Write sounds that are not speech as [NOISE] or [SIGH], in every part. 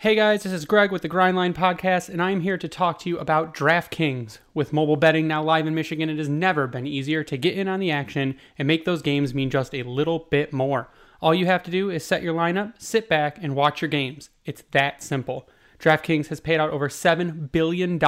Hey guys, this is Greg with the Grindline Podcast, and I'm here to talk to you about DraftKings. With mobile betting now live in Michigan, it has never been easier to get in on the action and make those games mean just a little bit more. All you have to do is set your lineup, sit back, and watch your games. It's that simple. DraftKings has paid out over $7 billion,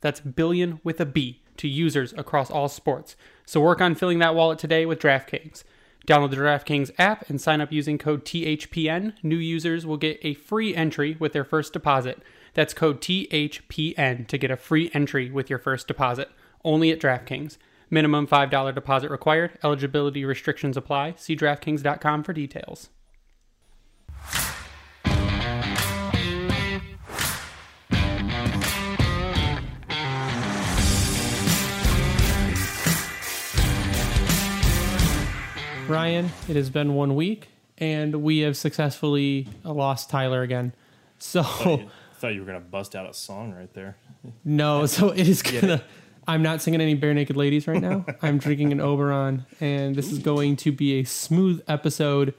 that's billion with a B, to users across all sports. So work on filling that wallet today with DraftKings. Download the DraftKings app and sign up using code THPN. New users will get a free entry with their first deposit. That's code THPN to get a free entry with your first deposit. Only at DraftKings. Minimum $5 deposit required. Eligibility restrictions apply. See DraftKings.com for details. Ryan, it has been one week, and we have successfully lost Tyler again. So, I thought you were gonna bust out a song right there. no, [LAUGHS] so it is gonna. I'm not singing any Barenaked Ladies right now. [LAUGHS] I'm drinking an Oberon, and this is going to be a smooth episode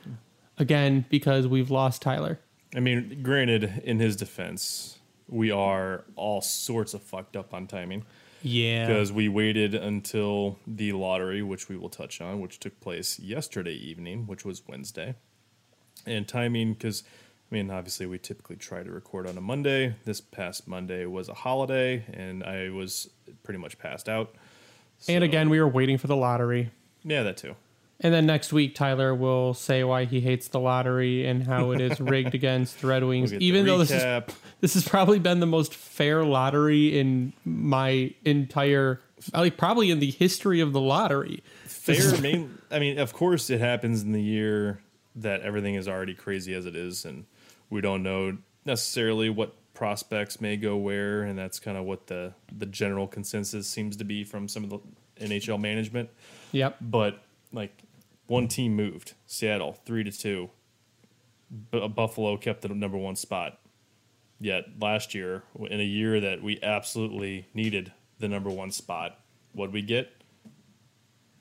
again because we've lost Tyler. I mean, granted, in his defense, we are all sorts of fucked up on timing Yeah. because we waited until the lottery, which we will touch on, which took place yesterday evening, which was Wednesday, and timing because. I mean, obviously, we typically try to record on a Monday. This past Monday was a holiday, and I was pretty much passed out. And again, we were waiting for the lottery. yeah, that too. And then next week, Tyler will say why he hates the lottery and how it is rigged [LAUGHS] against the Red Wings. We'll Even though this is [LAUGHS] this has probably been the most fair lottery in my entire, like probably in the history of the lottery. fair [LAUGHS] main i mean of course it happens in the year that everything is already crazy as it is and we don't know necessarily what prospects may go where and that's kind of what the the general consensus seems to be from some of the nhl management Yep. but like one team moved seattle three to two. B- buffalo kept the number one spot. Yet last year in a year that we absolutely needed the number one spot what did we get?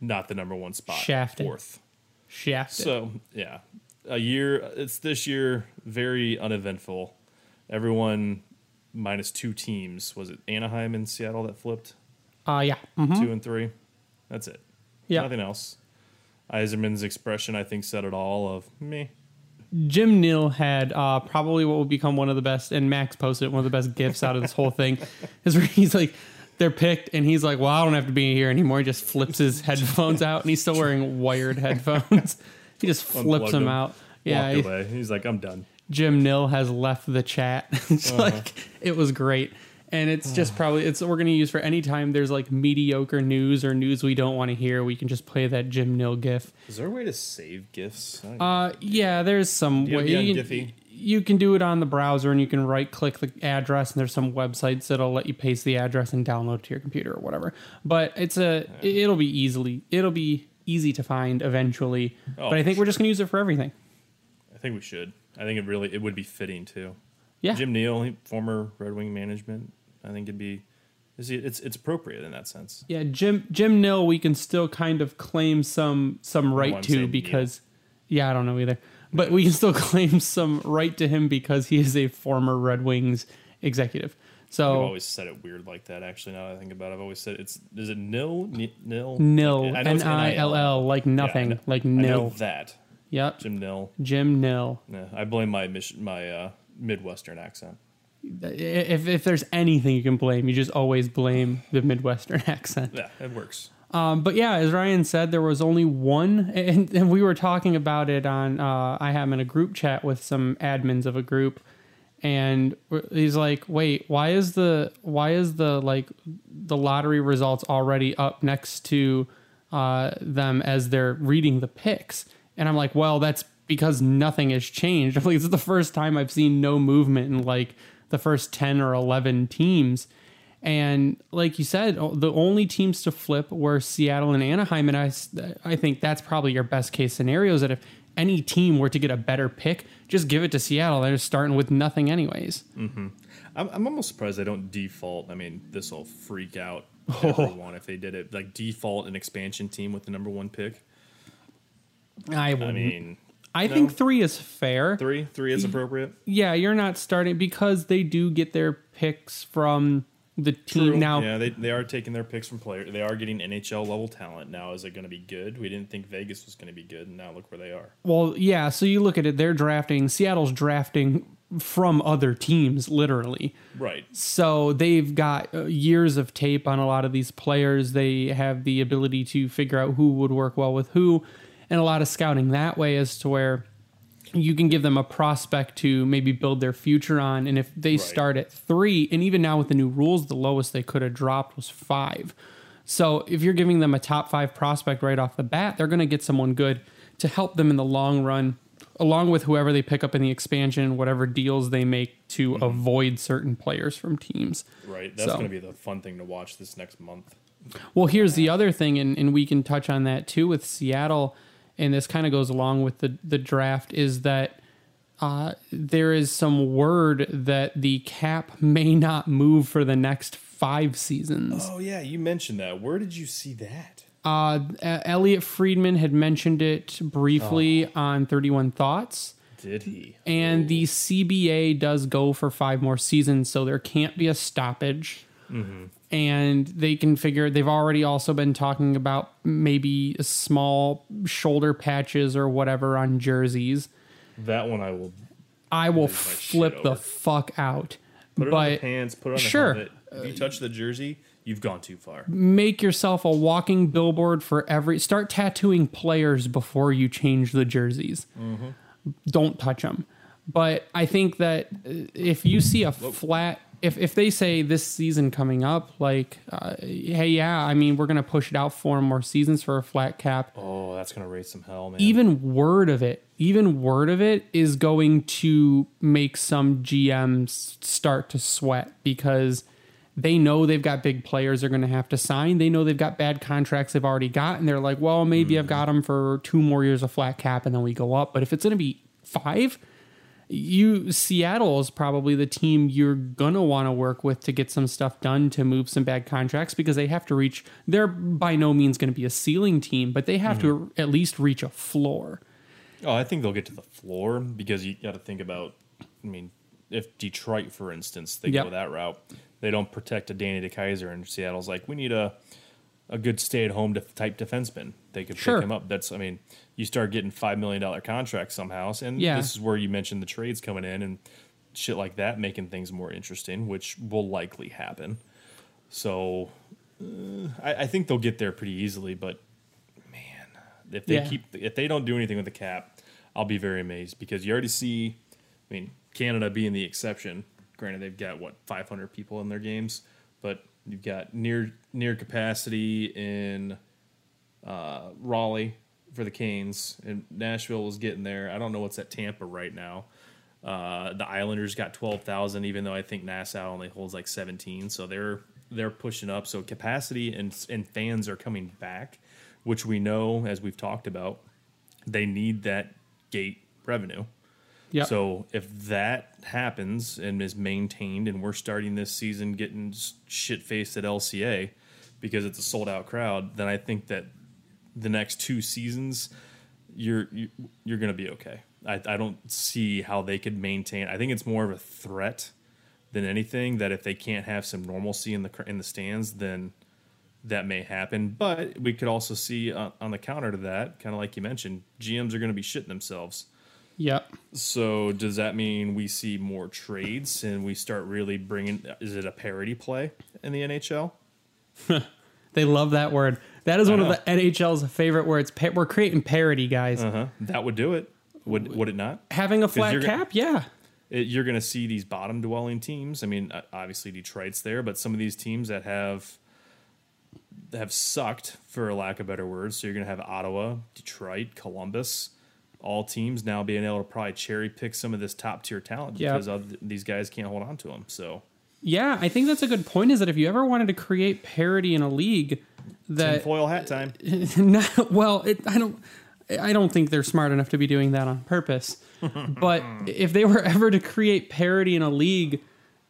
Not the number one spot. Shafted. fourth. Shafted. so yeah. A year it's this year very uneventful. Everyone minus two teams. Was it anaheim and seattle that flipped? Uh, yeah. Mhm. two and three? That's it. Yeah. nothing else Yzerman's expression, I think, said it all. Of me, Jim Neal had uh, probably what will become one of the best, and Max posted one of the best gifts out of this whole thing. [LAUGHS] Is where he's like, they're picked, and he's like, well, I don't have to be here anymore. He just flips his headphones out, and he's still wearing wired headphones. [LAUGHS] he just flips Unplugged them out. Yeah, he-. He's like, I'm done. Jim Nill has left the chat. [LAUGHS] it's Uh-huh. like it was great. And it's [SIGHS] just probably it's we're gonna use for any time there's like mediocre news or news we don't want to hear, we can just play that Jim Nill gif. Is there a way to save gifs? Uh yeah, there's some you way be you, can, you can do it on the browser and you can right click the address and there's some websites that'll let you paste the address and download it to your computer or whatever. But it's a it'll be easily it'll be easy to find eventually. Oh, but I for think we're just gonna use it for everything. I think we should. I think it really it would be fitting too. Yeah. Jim Neal, former Red Wing management. I think it'd be. is It's it's appropriate in that sense. Yeah, Jim Jim Nill, we can still kind of claim some some right to saying because yeah, I don't know either. But we can still [LAUGHS] claim some right to him because he is a former Red Wings executive. So I've always said it weird like that. Actually, now that I think about it, I've always said it's is it nil nil nil N I L L like Yeah, nothing know- like nil. that Yep, Jim Nil. Jim Nil. Yeah, I blame my my uh, Midwestern accent. If if there's anything you can blame, you just always blame the Midwestern [LAUGHS] accent. Yeah, it works. Um, but yeah, as Ryan said, there was only one, and, and we were talking about it on. Uh, I have in a group chat with some admins of a group, and he's like, "Wait, why is the why is the like the lottery results already up next to uh, them as they're reading the picks?" And I'm like, "Well, that's because nothing has changed. I'm [LAUGHS] like, this is the first time I've seen no movement in like the first ten or eleven teams." And like you said, the only teams to flip were Seattle and Anaheim. And I, I think that's probably your best case scenario is that if any team were to get a better pick, just give it to Seattle. They're starting with nothing, anyways. Mm-hmm. I'm, I'm almost surprised they don't default. I mean, this will freak out [LAUGHS] Oh. everyone if they did it. Like default an expansion team with the number one pick. I I wouldn't. mean, I No? think three is fair. Three, three is appropriate. Yeah, you're not starting because they do get their picks from the team now. yeah, they, they are taking their picks from players. They are getting NHL level talent. Now, is it going to be good? We didn't think Vegas was going to be good, and now look where they are. Well, yeah. So you look at it; they're drafting. Seattle's drafting from other teams, literally. Right. So they've got uh, years of tape on a lot of these players. They have the ability to figure out who would work well with who, and a lot of scouting that way as to where you can give them a prospect to maybe build their future on. And if they start at three, and even now with the new rules, the lowest they could have dropped was five. So if you're giving them a top five prospect right off the bat, they're going to get someone good to help them in the long run, along with whoever they pick up in the expansion, whatever deals they make to mm-hmm. avoid certain players from teams. Right. That's So- going to be the fun thing to watch this next month. Well, here's the other thing, and, and we can touch on that too with Seattle, and this kind of goes along with the, the draft, is that uh, there is some word that the cap [LAUGHS] may not move for the next five seasons. Oh, yeah. You mentioned that. Where did you see that? Uh, Elliot Friedman had mentioned it briefly on 31 Thoughts. Did he? And the CBA does go for five more seasons, so there can't be a stoppage. And they can figure, they've already also been talking about maybe small shoulder patches or whatever on jerseys. That one I will I will flip the fuck out. put it on the pants, put it on the Sure. helmet. If you touch the jersey, you've gone too far. make yourself a walking billboard for every, start tattooing players before you change the jerseys. Don't touch them. But I think that uh, if you see a flat, if, if they say this season coming up, like, uh, hey, yeah, I mean, we're going to push it out four more seasons for a flat cap. Oh, that's going to raise some hell, man. Even word of it, even word of it is going to make some GMs start to sweat because they know they've got big players they're going to have to sign. They know they've got bad contracts they've already got, and they're like, well, maybe I've got them for two more years of flat cap, and then we go up. But if it's going to be five, you Seattle is probably the team you're gonna want to work with to get some stuff done to move some bad contracts because they have to reach. They're by no means going to be a ceiling team, but they have to mm-hmm. at least reach a floor. Oh, I think they'll get to the floor because you got to think about. I mean, if Detroit, for instance, they Yep. go that route, they don't protect a Danny DeKeyser, and Seattle's like, we need a a good stay at home type defenseman. They could Sure. pick him up. That's, I mean, you start getting five million dollar contracts somehow, and Yeah. this is where you mentioned the trades coming in and shit like that, making things more interesting, which will likely happen. So, uh, I, I think they'll get there pretty easily, but man, if they Yeah. keep if they don't do anything with the cap, I'll be very amazed because you already see. I mean, Canada being the exception. Granted, they've got what 500 people in their games, but you've got near near capacity in uh, Raleigh for the Canes, and Nashville was getting there. I don't know what's at Tampa right now. Uh, the Islanders got 12,000, even though I think Nassau only holds like 17. So they're they're pushing up. So capacity and and fans are coming back, which we know as we've talked about. They need that gate revenue. So if that happens and is maintained, and we're starting this season getting shit faced at LCA because it's a sold out crowd, then I think that the next two seasons you're you, you're going to be okay. I, I don't see how they could maintain. I think it's more of a threat than anything that if they can't have some normalcy in the in the stands, then that may happen. But we could also see uh, on the counter to that, kind of like you mentioned, GMs are going to be shitting themselves. Yep. So does that mean we see more trades and we start really bringing? Is it a parity play in the NHL? [LAUGHS] They love that word. That is one of the NHL's favorite words. Pa- we're creating parity, guys. Uh huh. That would do it. Would would it not? Having a flat you're gonna- cap, yeah. It, you're going to see these bottom dwelling teams. I mean, obviously Detroit's there, but some of these teams that have have sucked, for a lack of better words. So you're going to have Ottawa, Detroit, Columbus, all teams now being able to probably cherry pick some of this top tier talent Yep. because these guys can't hold on to them. So Yeah, I think that's a good point. Is that if you ever wanted to create parity in a league, that foil hat time. [LAUGHS] not, well, it, I don't. I don't think they're smart enough to be doing that on purpose. [LAUGHS] but if they were ever to create parity in a league,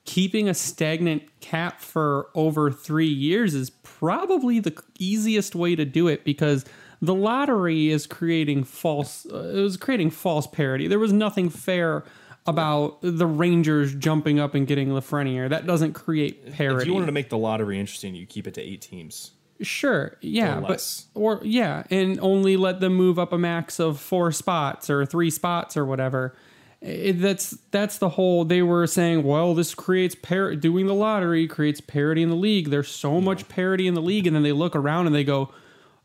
keeping a stagnant cap for over three years is probably the easiest way to do it because the lottery is creating false. Uh, it was creating false parity. There was nothing fair about the Rangers jumping up and getting Lafreniere. That doesn't create parity. If you wanted to make the lottery interesting, you keep it to eight teams. Sure, yeah, Or but or yeah, and only let them move up a max of four spots or three spots or whatever. It, that's that's the whole. They were saying, well, this creates par. Doing the lottery creates parity in the league. There's so much parity in the league, and then they look around and they go,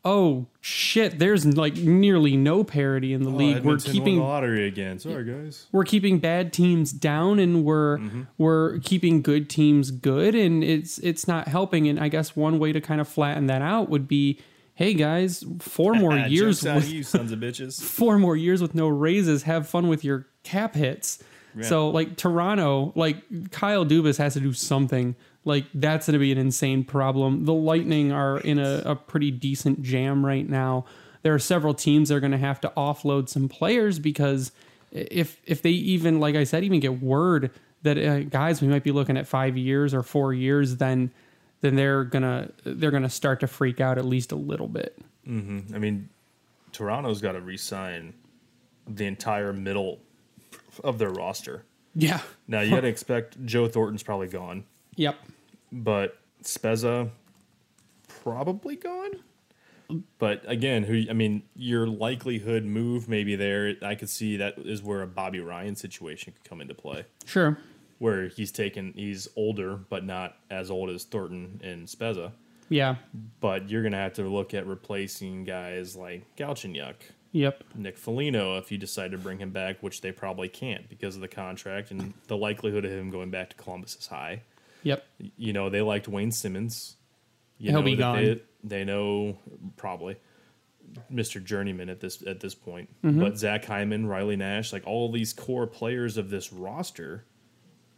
oh shit, there's like nearly no parity in the oh, league. We're keeping the lottery again. Sorry, guys. we're keeping bad teams down and we're mm-hmm. we're keeping good teams good and it's it's not helping and i guess one way to kind of flatten that out would be hey guys four [LAUGHS] more years with you sons of bitches. [LAUGHS] four more years with no raises have fun with your cap hits so like toronto like kyle dubas has to do something like that's going to be an insane problem. The lightning are in a, a pretty decent jam right now. There are several teams that are going to have to offload some players because if if they even like i said even get word that uh, guys we might be looking at five years or four years then then they're gonna they're gonna start to freak out at least a little bit. I mean, Toronto's got to re-sign the entire middle of their roster. yeah. Now you got to expect Joe Thornton's probably gone, yep but Spezza probably gone. But again, who I mean, your likelihood move maybe there. I could see that is where a Bobby Ryan situation could come into play, sure where he's taken he's older but not as old as Thornton and Spezza. yeah But you're gonna have to look at replacing guys like Galchenyuk, yep Nick Foligno if you decide to bring him back, which they probably can't because of the contract and the likelihood of him going back to Columbus is high. Yep You know, they liked Wayne Simmonds. You He'll know be gone. They, they know probably Mr. Journeyman at this at this point. Mm-hmm. But Zach Hyman, Riley Nash, like all these core players of this roster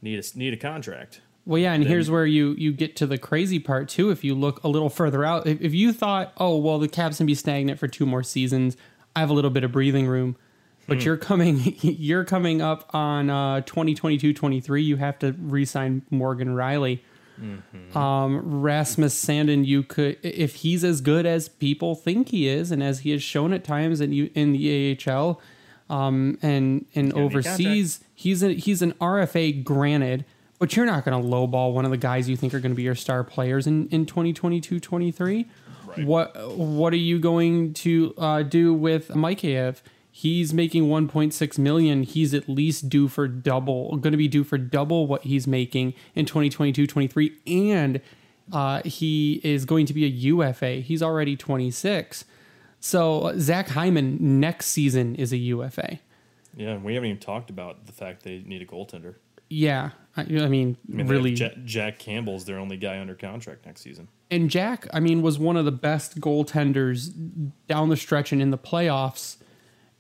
need a need a contract. Well, yeah, and here's where you you get to the crazy part too. If you look a little further out, if, if you thought, oh well, the Caps can be stagnant for two more seasons, I have a little bit of breathing room. But you're coming, [LAUGHS] you're coming up on uh, 2022-23. You have to re-sign Morgan Rielly, um, Rasmus Sandin. You could, if he's as good as people think he is, and as he has shown at times in you in the AHL, um, and and gonna need a overseas, he's a, he's an RFA, granted, but you're not going to lowball one of the guys you think are going to be your star players in in 2022-23. Right. What what are you going to uh, do with Mikheyev? He's making 1.6 million. He's at least due for double, going to be due for double what he's making in 2022-23 and uh, he is going to be a UFA. He's already 26. So Zach Hyman next season is a UFA. Yeah, we haven't even talked about the fact they need a goaltender. Yeah, I, I mean, I mean, really. Jack, Jack Campbell's their only guy under contract next season. and Jack, I mean, was one of the best goaltenders down the stretch and in the playoffs.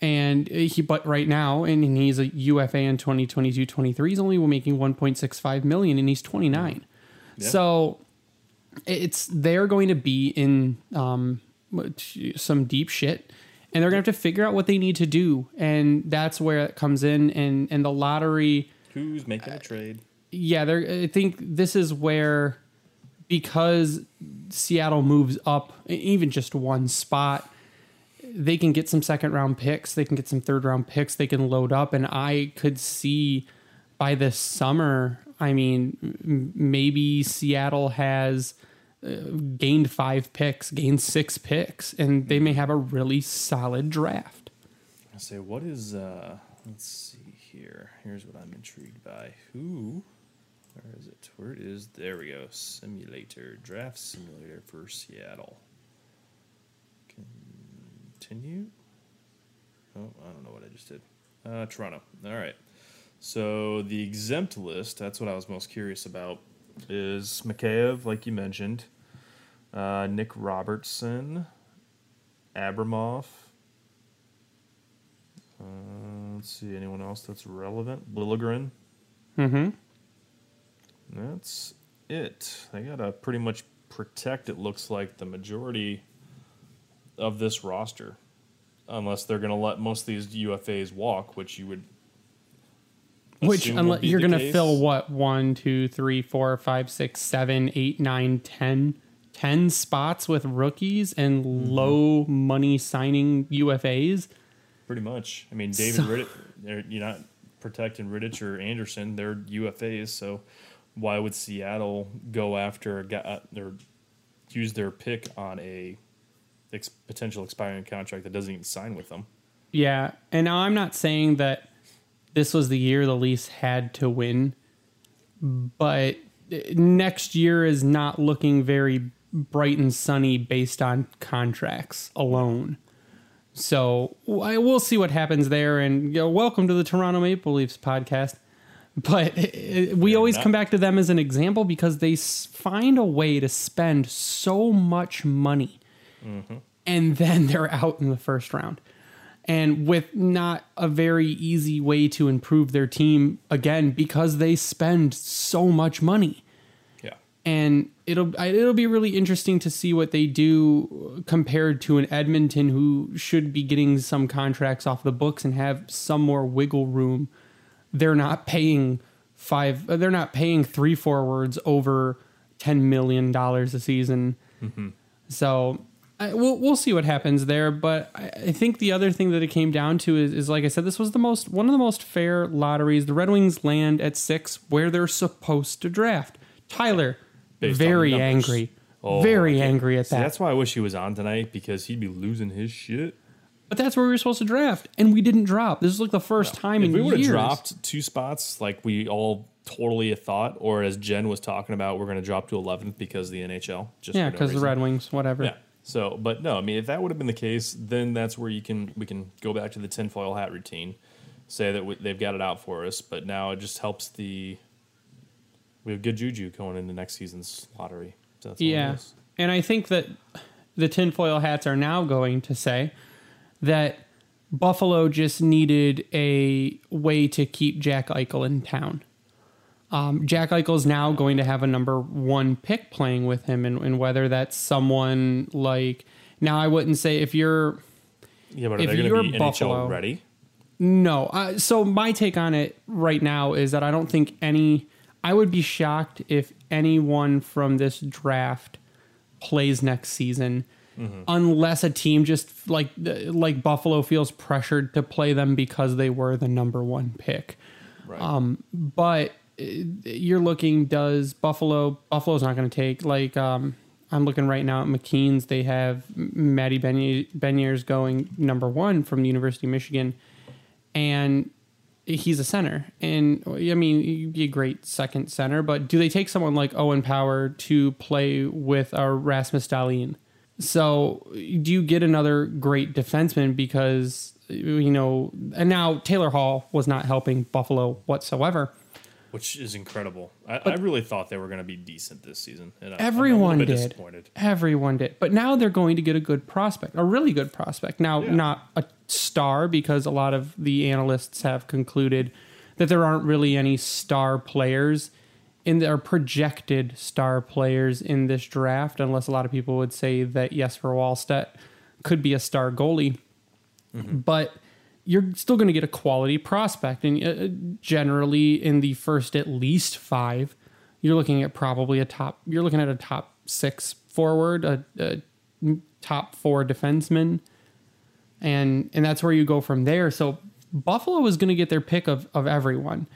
And he, but right now, and he's a UFA in 2022 23, he's only making 1.65 million and he's 29. Yeah. So it's, they're going to be in um, some deep shit and they're going to have to figure out what they need to do. And that's where it comes in. And, and the lottery, Who's making a trade? yeah, there. I think this is where because Seattle moves up even just one spot, they can get some second round picks, they can get some third round picks, they can load up, and I could see by this summer. I mean, maybe Seattle has uh, gained five picks, gained six picks, and they may have a really solid draft. I say, what is? uh Let's see here. Here's what I'm intrigued by. Who? Where is it? Where it is? There we go. Simulator draft simulator for Seattle. Continue. Oh, I don't know what I just did. Uh, Toronto. All right. So the exempt list. That's what I was most curious about. Is Mikheyev, like you mentioned, uh, Nick Robertson, Abramov. Uh, let's see, anyone else that's relevant? Liljegren. Mm-hmm. That's it. They got to pretty much protect, it looks like, the majority of this roster. Unless they're going to let most of these UFAs walk, which you would. Which unless you're gonna case. fill what one, two, three, four, five, six, seven, eight, nine, ten 10 spots with rookies and mm-hmm. low money signing UFAs. Pretty much. I mean, David So- Rittich, you're not protecting Rittich or Andersen. They're UFAs. So why would Seattle go after a guy uh, or use their pick on a ex- potential expiring contract that doesn't even sign with them? Yeah, and now I'm not saying that this was the year the Leafs had to win, but next year is not looking very bright and sunny based on contracts alone. So I will see what happens there. And you know, welcome to the Toronto Maple Leafs podcast. But [LAUGHS] we always not- come back to them as an example because they find a way to spend so much money Mm-hmm. and then [LAUGHS] they're out in the first round. And with not a very easy way to improve their team again because they spend so much money Yeah. and it'll it'll be really interesting to see what they do compared to an Edmonton who should be getting some contracts off the books and have some more wiggle room. They're not paying five. They're not paying three forwards over ten million dollars a season. Mm-hmm. So I, we'll we'll see what happens there. But I, I think the other thing that it came down to is, is like I said, this was the most one of the most fair lotteries. The Red Wings land at six where they're supposed to draft. Tyler, Based very angry, Oh, very angry at See, that. that's why I wish he was on tonight because he'd be losing his shit. but that's where we were supposed to draft, and we didn't drop. This is like the first time If in we would have dropped two spots like we all totally thought, or as Jen was talking about, we're going to drop to 11th because of the NHL. Just yeah, no because the. Red Wings, whatever. Yeah. So, but no, I mean, if that would have been the case, then that's where you can we can go back to the tinfoil hat routine, say that we, they've got it out for us. But now it just helps the we have good juju going into next season's lottery. So that's Yeah. And I think that the tinfoil hats are now going to say that Buffalo just needed a way to keep Jack Eichel in town. Um, Jack Eichel is now going to have a number one pick playing with him, and, and whether that's someone like now, I wouldn't say if you're Yeah, but are If they going you're to be Buffalo- NHL ready? No. Uh, so my take on it right now is that I don't think any. I would be shocked if anyone from this draft plays next season, unless a team just like like Buffalo feels pressured to play them because they were the number one pick. Right. Um, but you're looking. Does Buffalo? Buffalo's not going to take like. Um, I'm looking right now at McKeen's. They have Matty Beniers going number one from the University of Michigan, and he's a center. And I mean, he'd be a great second center. But do they take someone like Owen Power to play with a Rasmus Dahlin? So do you get another great defenseman because you know? And now Taylor Hall was not helping Buffalo whatsoever. Which is incredible. I, I really thought they were going to be decent this season. And Everyone bit did. disappointed. Everyone did. But now they're going to get a good prospect, a really good prospect. Now, Yeah. not a star because a lot of the analysts have concluded that there aren't really any star players in their projected star players in this draft, unless a lot of people would say that Jesper Wallstedt could be a star goalie. Mm-hmm. But you're still going to get a quality prospect. And uh, generally, in the first at least five, you're looking at probably a top, you're looking at a top six forward, a, a top four defenseman. And, and that's where you go from there. So Buffalo is going to get their pick of, of everyone.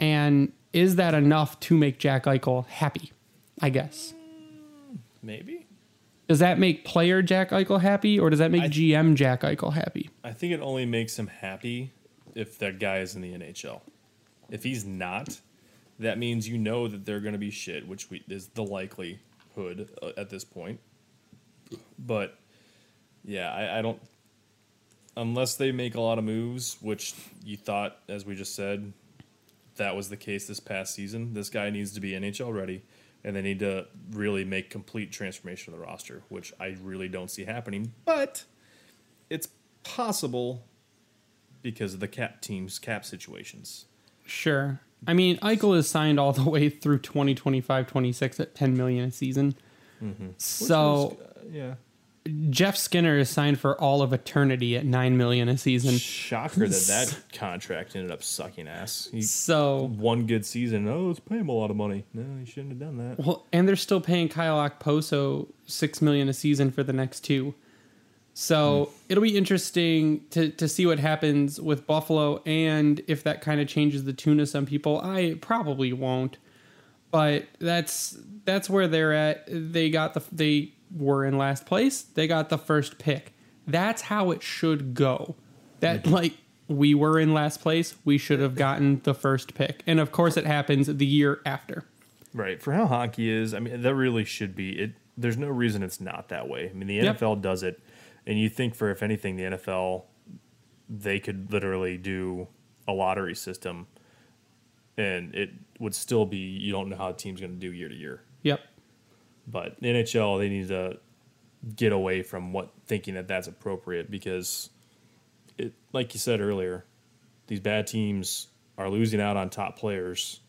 And is that enough to make Jack Eichel happy? I guess. Maybe. Does that make player Jack Eichel happy or does that make I- GM Jack Eichel happy? I think it only makes him happy if that guy is in the NHL. If he's not, that means you know that they're going to be shit, which we, is the likelihood uh, at this point. But yeah, I, I don't. Unless they make a lot of moves, which you thought, as we just said, that was the case this past season. This guy needs to be NHL ready, and they need to really make complete transformation of the roster, which I really don't see happening. But it's possible because of the cap teams cap situations. Sure. I mean, Eichel is signed all the way through 2025 26 at 10 million a season. Mm-hmm. So, yeah, Jeff Skinner is signed for all of eternity at nine million a season. Shocker that that [LAUGHS] contract ended up sucking ass. He So one good season. Oh, let's pay him a lot of money. No, he shouldn't have done that. well, and they're still paying Kyle Okposo six million a season for the next two. So hmm. it'll be interesting to to see what happens with Buffalo and if that kind of changes the tune of some people. I probably won't, but that's that's where they're at. They got the they were in last place. They got the first pick. That's how it should go. That like we were in last place, we should have gotten the first pick. And of course it happens the year after. Right. For how hockey is, I mean, that really should be it. There's no reason it's not that way. I mean, the Yep. NFL does it, and you think for if anything, the NFL they could literally do a lottery system, and it would still be you don't know how a team's going to do year to year. Yep. But NHL they need to get away from what thinking that that's appropriate because it, like you said earlier, these bad teams are losing out on top players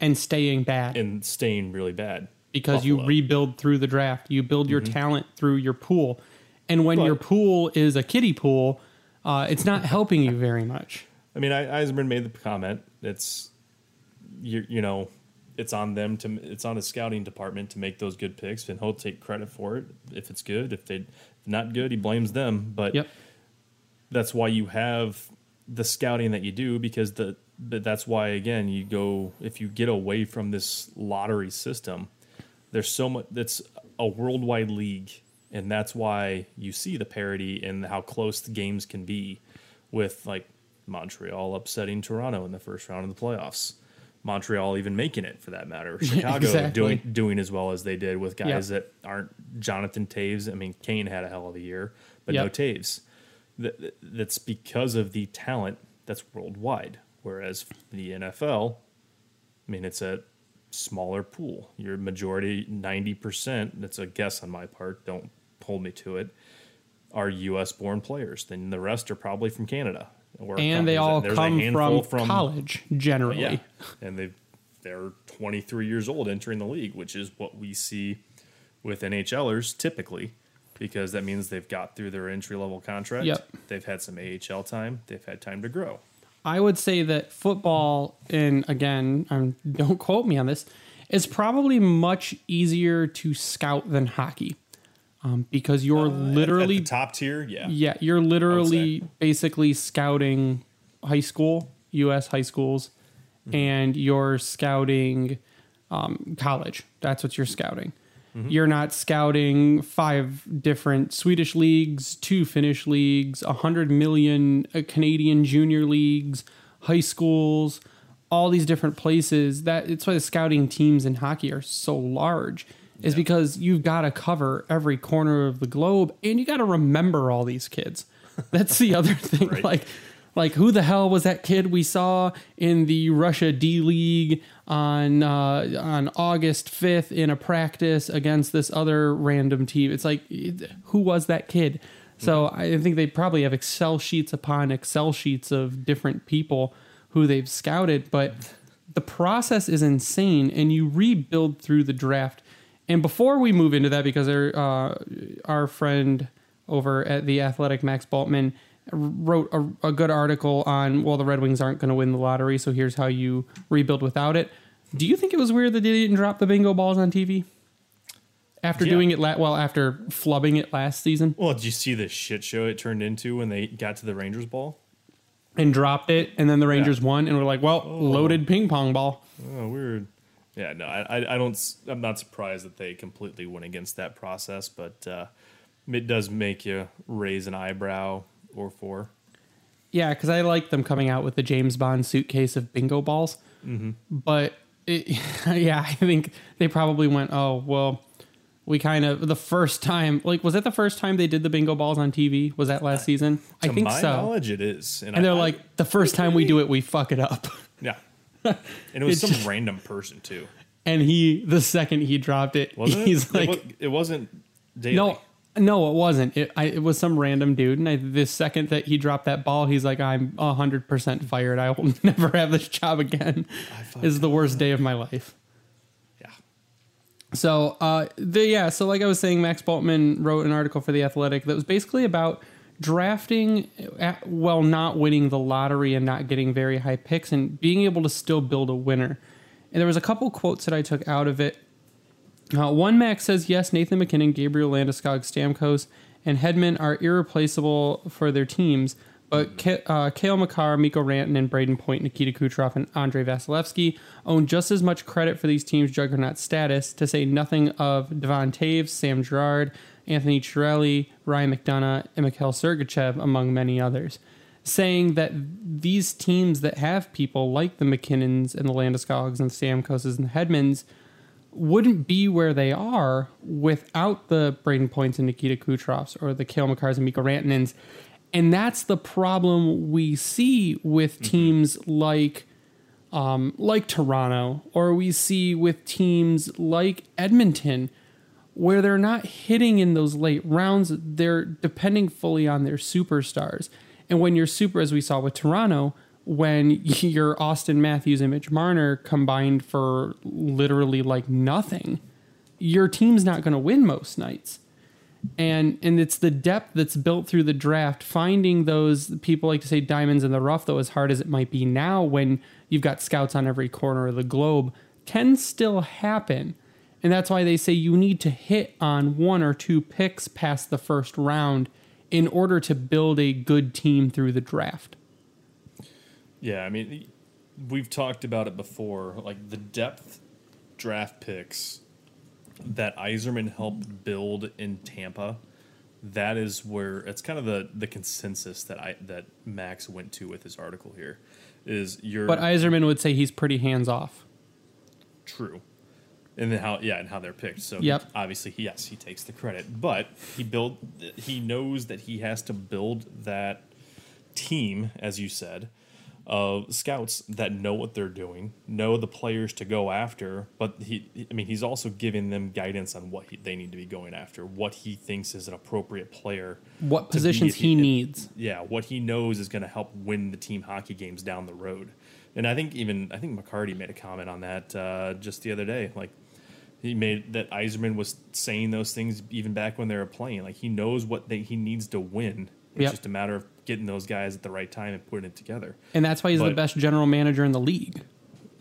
And staying bad. and staying really bad because you rebuild through the draft. You build your talent through your pool. And when But- your pool is a kiddie pool, uh, it's not helping you very much. I mean, I, Yzerman made the comment. It's you, you know, it's on them to it's on his scouting department to make those good picks, and he'll take credit for it if it's good. If they not good, he blames them. But Yep. that's why you have the scouting that you do because the but that's why again you go if you get away from this lottery system there's so much that's a worldwide league and that's why you see the parity and how close the games can be with like Montreal upsetting Toronto in the first round of the playoffs Montreal even making it for that matter [LAUGHS] Chicago exactly. doing doing as well as they did with guys Yeah. that aren't Jonathan Toews I mean Kane had a hell of a year but no Toews that, that's because of the talent that's worldwide. Whereas the NFL, I mean, it's a smaller pool. Your majority, 90%, that's a guess on my part, don't hold me to it, are U.S. born players. Then the rest are probably from Canada. Or And they all come handful from, college, generally. yeah, and they they're 23 years old entering the league, which is what we see with NHLers typically, because that means they've got through their entry level contract. Yep. They've had some AHL time. They've had time to grow. I would say that football, and again, um, don't quote me on this, is probably much easier to scout than hockey. Um, because you're Uh, literally the top tier, yeah. Yeah, you're literally basically scouting high school, U.S. high schools, Mm-hmm. and you're scouting um, college. That's what you're scouting. Mm-hmm. You're not scouting five different Swedish leagues, two Finnish leagues, a hundred million uh, Canadian junior leagues, high schools, all these different places. That it's why the scouting teams in hockey are so large. Is Yeah. because you've got to cover every corner of the globe, and you got to remember all these kids. [LAUGHS] That's the other thing. Right. Like, like who the hell was that kid we saw in the Russia D League on uh, on August fifth in a practice against this other random team? It's like, who was that kid? So I think they probably have Excel sheets upon Excel sheets of different people who they've scouted, but [LAUGHS] the process is insane, and you rebuild through the draft. And before we move into that, because our uh, our friend over at the Athletic, Max Bultman, wrote a, a good article on well, the Red Wings aren't going to win the lottery, so here's how you rebuild without it. Do you think it was weird that they didn't drop the bingo balls on TV after Yeah. doing it? La- well, after flubbing it last season Well, did you see the shit show it turned into when they got to the Rangers ball? and dropped it, and then the Rangers won, and we're like, well, loaded ping pong ball. Oh, weird. Yeah, no, I, I, I don't. I'm not surprised that they completely went against that process, but uh, it does make you raise an eyebrow or four. Yeah, because I like them coming out with the James Bond suitcase of bingo balls. Mm-hmm. But it, [LAUGHS] yeah, I think they probably went, oh, well, we kind of, the first time, like, was that the first time they did the bingo balls on TV? Was that last season? I To think my so. knowledge, it is. and they're I- like, the first time we do it, we fuck it up. yeah, and it was It's some just- random person too, And he, the second he dropped it, it? he's It like, it, wasn't daily. no, no, it wasn't. It, I, it was some random dude. And I, the second that he dropped that ball, he's like, I'm 100% fired. I will [LAUGHS] never have this job again. Is the worst day of my life. Yeah, So, uh, the, yeah, so like I was saying, Max Bultman wrote an article for The Athletic that was basically about drafting at, while not winning the lottery and not getting very high picks and being able to still build a winner. And there was a couple quotes that I took out of it. Uh, one Max says, yes, Nathan MacKinnon, Gabriel Landeskog, Stamkos, and Hedman are irreplaceable for their teams, but K- uh, Cale Makar, Mikko Rantanen, Brayden Point, Nikita Kucherov, and Andrei Vasilevskiy own just as much credit for these teams' juggernaut status, to say nothing of Devon Toews, Sam Girard, Anthony Cirelli, Ryan McDonagh, and Mikhail Sergachev, among many others. Saying that these teams that have people like the MacKinnons and the Landeskogs and the Stamkoses and the Hedmans wouldn't be where they are without the Brayden Points and Nikita Kucherovs or the Cale Makars and Mikko Rantanens. And that's the problem we see with teams like um, like Toronto, or we see with teams like Edmonton, where they're not hitting in those late rounds. They're depending fully on their superstars. And when you're super, as we saw with Toronto, when [LAUGHS] your Auston Matthews and Mitch Marner combined for literally like nothing, your team's not going to win most nights. And and it's the depth that's built through the draft, finding those people like to say diamonds in the rough, though, as hard as it might be now when you've got scouts on every corner of the globe, can still happen. And that's why they say you need to hit on one or two picks past the first round in order to build a good team through the draft. Yeah, I mean, we've talked about it before. Like the depth draft picks that Yzerman helped build in Tampa. That is where it's kind of the the consensus that I that Max went to with his article here is your But Yzerman would say he's pretty hands off. true. And then how yeah, and how they're picked. So Yep. obviously yes, he takes the credit, but he build he knows that he has to build that team as you said of scouts that know what they're doing, know the players to go after, but he I mean he's also giving them guidance on what he, they need to be going after, what he thinks is an appropriate player. What be positions he needs. yeah, what he knows is going to help win the team hockey games down the road. And I think even I think McCarty made a comment on that uh, just the other day. Like he made that Yzerman was saying those things even back when they were playing. Like he knows what they, he needs to win. It's Yep. just a matter of getting those guys at the right time and putting it together. And that's why he's the best general manager in the league.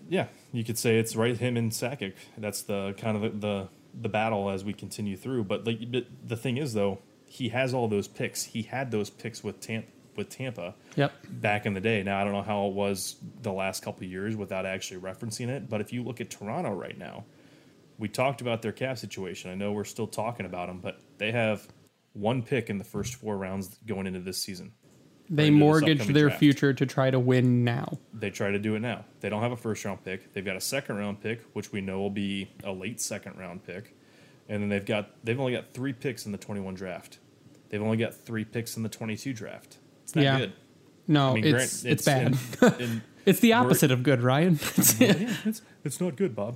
Yeah, you could say it's right him and Sakic. That's the kind of the, the the battle as we continue through. But like but the thing is though, he has all those picks. He had those picks with Tampa with Tampa. Yep. back in the day. Now I don't know how it was the last couple of years without actually referencing it, but if you look at Toronto right now, we talked about their cap situation. I know we're still talking about them, but they have one pick in the first four rounds going into this season. They mortgaged their draft. future to try to win now. They try to do it now. They don't have a first round pick. They've got a second round pick, which we know will be a late second round pick, and then they've got they've only got three picks in the twenty one draft. They've only got three picks in the twenty two draft. It's not Yeah. good. No, I mean, it's grant- it's, bad. and- [LAUGHS] and it's the opposite of good, Ryan. [LAUGHS] yeah, it's it's not good, Bob.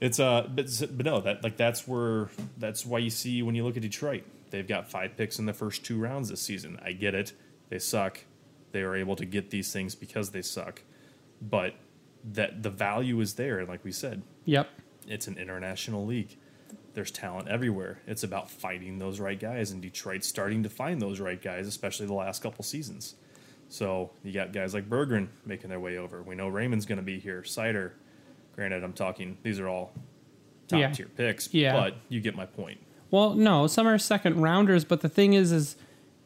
It's uh, but, but no, that like that's where that's why you see when you look at Detroit, they've got five picks in the first two rounds this season. I get it, they suck. They are able to get these things because they suck, but that the value is there. And like we said, yep. it's an international league. There's talent everywhere. It's about finding those right guys, and Detroit's starting to find those right guys, especially the last couple seasons. So you got guys like Berggren making their way over. We know Raymond's going to be here. Seider, granted, I'm talking; these are all top Yeah. tier picks. Yeah. but you get my point. Well, no, some are second rounders, but the thing is, is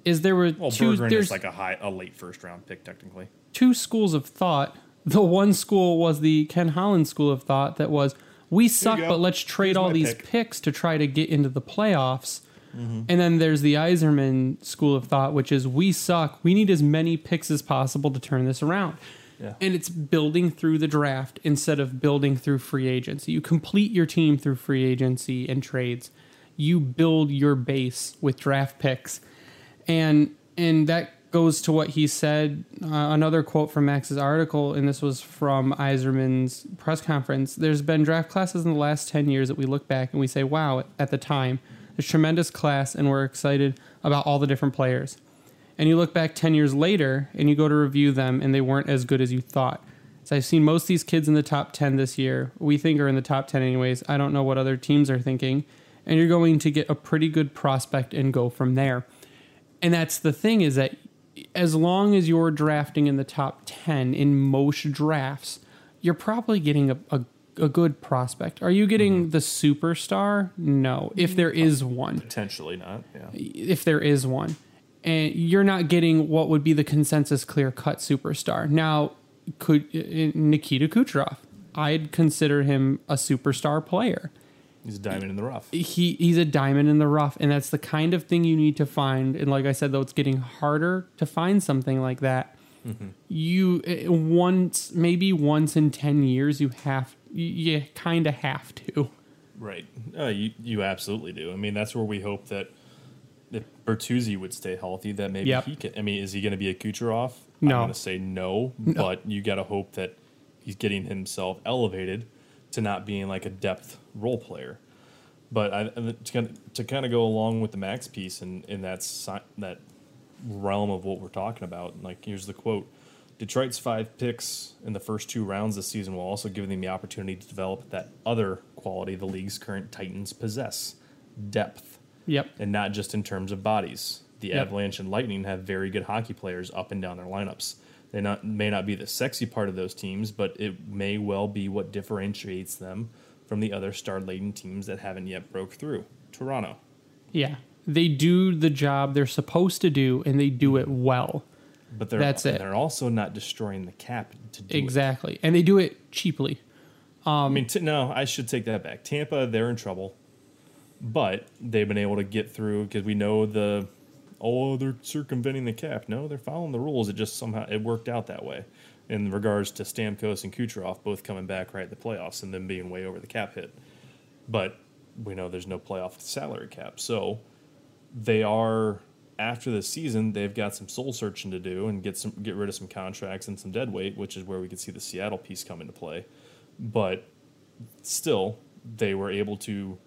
is there were Well, two Berggren there's is like a high, a late first round pick technically. two schools of thought. The one school was the Ken Holland school of thought that was we suck, but let's trade Here's all these pick. picks to try to get into the playoffs. Mm-hmm. And then there's the Yzerman school of thought, which is we suck. We need as many picks as possible to turn this around. Yeah. And it's building through the draft instead of building through free agency. You complete your team through free agency and trades. You build your base with draft picks. And and that goes to what he said. Uh, another quote from Max's article, and this was from Yzerman's press conference. There's been draft classes in the last 10 years that we look back and we say, wow, at the time, there's tremendous class, and we're excited about all the different players. And you look back 10 years later and you go to review them, and they weren't as good as you thought. So I've seen most of these kids in the top 10 this year. We think are in the top 10 anyways. I don't know what other teams are thinking. And you're going to get a pretty good prospect and go from there. And that's the thing is that as long as you're drafting in the top 10 in most drafts, you're probably getting a, a, a good prospect. Are you getting mm-hmm. the superstar? No, if mm-hmm. there is one Potentially not. Yeah. if there is one. And you're not getting what would be the consensus clear cut superstar. Now, could uh, Nikita Kucherov, I'd consider him a superstar player. He's a diamond in the rough. He he's a diamond in the rough, and that's the kind of thing you need to find. And like I said, though, it's getting harder to find something like that. You uh, once maybe once in ten years, you have you, you kind of have to. Right. Uh, you you absolutely do. I mean, that's where we hope that if Bertuzzi would stay healthy, that maybe Yep. he can. I mean, is he going to be a Kucherov? No. I'm going to say no, but you got to hope that he's getting himself elevated to not being like a depth role player. But I, to kind of, to kind of go along with the Max piece and in that si- that realm of what we're talking about, like here's the quote. Detroit's five picks in the first two rounds this season will also give them the opportunity to develop that other quality the league's current Titans possess depth, Yep. and not just in terms of bodies. The Yep. Avalanche and Lightning have very good hockey players up and down their lineups. They not may not be the sexy part of those teams, but it may well be what differentiates them from the other star-laden teams that haven't yet broke through. Toronto. Yeah. They do the job they're supposed to do and they do it well. But they're That's it. they're also not destroying the cap to do it. Exactly. And they do it cheaply. I um, mean, t- no, I should take that back. Tampa, they're in trouble, but they've been able to get through because we know the oh they're circumventing the cap. No, they're following the rules. It just somehow it worked out that way. In regards to Stamkos and Kucherov both coming back right at the playoffs and them being way over the cap hit, but we know there's no playoff salary cap, so they are after the season they've got some soul searching to do and get some get rid of some contracts and some dead weight, which is where we could see the Seattle piece come into play. But still, they were able to.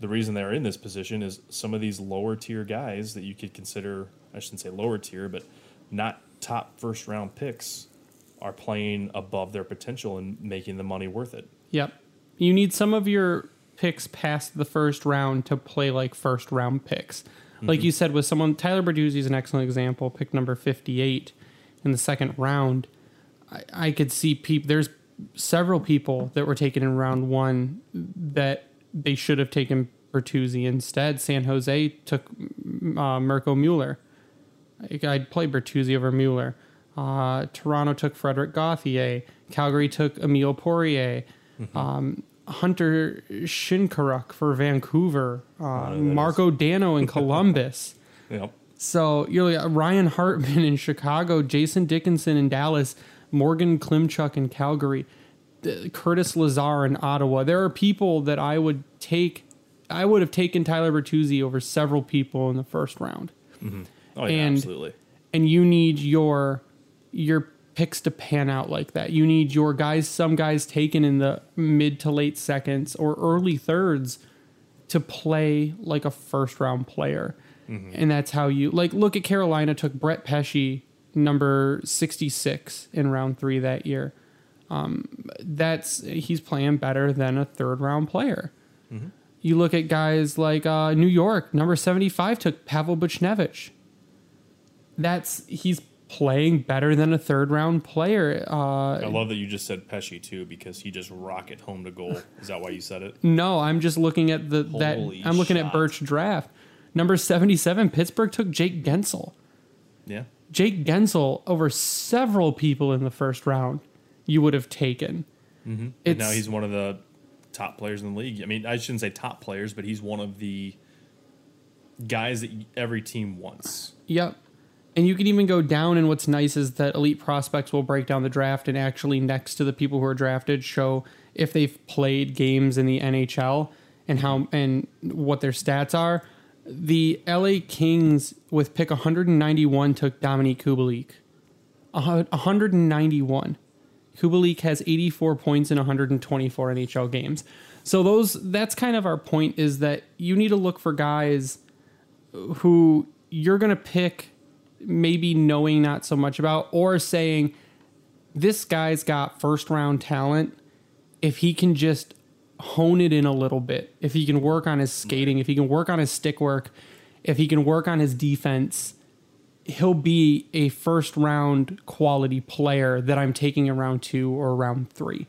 The reason they're in this position is some of these lower tier guys that you could consider, I shouldn't say lower tier, but not top first round picks, are playing above their potential and making the money worth it. Yep. You need some of your picks past the first round to play like first round picks. Like mm-hmm. you said, with someone, Tyler Bertuzzi is an excellent example, pick number 58 in the second round. I, I could see people, there's several people that were taken in round one that they should have taken Bertuzzi instead. San Jose took uh, Mirco Mueller. I- I'd play Bertuzzi over Mueller. Uh, Toronto took Frederik Gauthier. Calgary took Emile Poirier. Um, Hunter Shinkaruk for Vancouver. Uh, that Marco Dano in [LAUGHS] Columbus. Yep. So you're like Ryan Hartman in Chicago, Jason Dickinson in Dallas, Morgan Klimchuk in Calgary, uh, Curtis Lazar in Ottawa. There are people that I would take. I would have taken Tyler Bertuzzi over several people in the first round. Mm-hmm. Oh yeah, And- absolutely. And you need your your picks to pan out like that. You need your guys, some guys taken in the mid to late seconds or early thirds to play like a first round player. Mm-hmm. And that's how you like look at Carolina took Brett Pesce number 66 in round 3 that year. Um, that's he's playing better than a third round player. You look at guys like uh, New York, number 75 took Pavel Buchnevich. That's he's playing better than a third round player. Uh, I love that you just said Pesce too because he just rocket home to goal. Is that why you said it? [LAUGHS] No, I'm just looking at the that I'm looking at. Birch draft. Number 77, Pittsburgh took Jake Guentzel. Yeah. Jake Guentzel over several people in the first round you would have taken. Mm-hmm. And now he's one of the top players in the league. I mean, I shouldn't say top players, but he's one of the guys that every team wants. Yep. And you can even go down, and what's nice is that elite prospects will break down the draft and actually, next to the people who are drafted, show if they've played games in the NHL and how and what their stats are. The LA Kings with pick 191 took Dominik Kubalik. 191. Kubalik has 84 points in 124 NHL games. So those that's kind of our point is that you need to look for guys who you're going to pick maybe knowing not so much about or saying this guy's got first round talent. If he can just hone it in a little bit, if he can work on his skating, if he can work on his stick work, if he can work on his defense, he'll be a first round quality player that I'm taking around two or round three.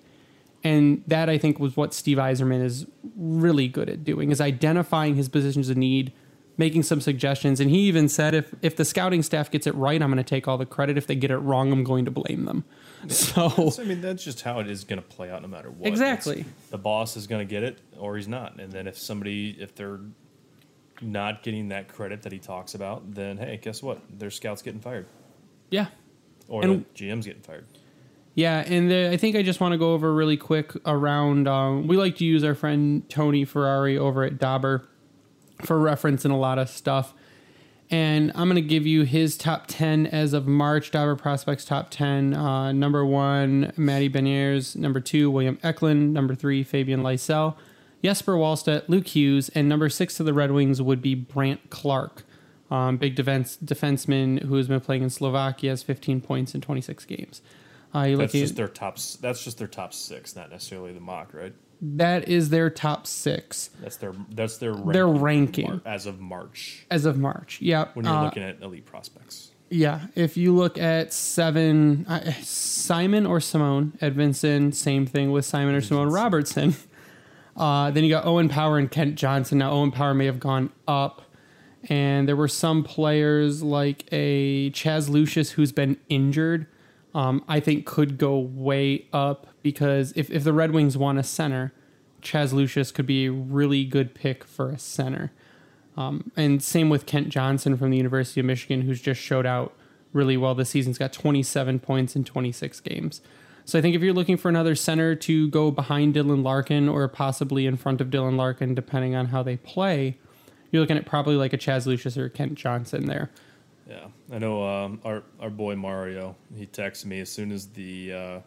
And that I think was what Steve Yzerman is really good at doing is identifying his positions of need, making some suggestions. And he even said if if the scouting staff gets it right, I'm going to take all the credit. If they get it wrong, I'm going to blame them. So So, I mean, that's just how it is going to play out no matter what. Exactly. It's- the boss is going to get it or he's not. And then if somebody, if they're not getting that credit that he talks about, then hey, guess what? Their scout's getting fired yeah, or And- the GM's getting fired. Yeah, and the, I think I just want to go over really quick around. Um, we like to use our friend Tony Ferrari over at Dobber for reference in a lot of stuff. And I'm going to give you his top 10 as of March. Dobber Prospects top 10. Uh, number one, Matty Beniers. Number two, William Eklund. Number three, Fabian Lysell. Jesper Wallstedt, Luke Hughes. And number six to the Red Wings would be Brandt Clarke. Um, big defense defenseman who has been playing in Slovakia, has 15 points in 26 games. Uh, you That's just at, their top. That's just their top six, not necessarily the mock, right? that is their top six That's their. That's their. Ranking Their ranking. as of March as of March. Yep. when you're Uh, looking at elite prospects. Yeah, if you look at seven, uh, Simon or Simone Edvinsson, same thing with Simon or Simone Robertsson. [LAUGHS] Uh, then you got Owen Power and Kent Johnson. Now Owen Power may have gone up, and there were some players like a Chaz Lucius who's been injured. Um, I think could go way up because if if the Red Wings want a center, Chaz Lucius could be a really good pick for a center. Um, and same with Kent Johnson from the University of Michigan, who's just showed out really well this season. He's got 27 points in 26 games. So I think if you're looking for another center to go behind Dylan Larkin or possibly in front of Dylan Larkin, depending on how they play, you're looking at probably like a Chaz Lucius or Kent Johnson there. Yeah, I know. Um, our our boy Mario, he texted me as soon as the uh,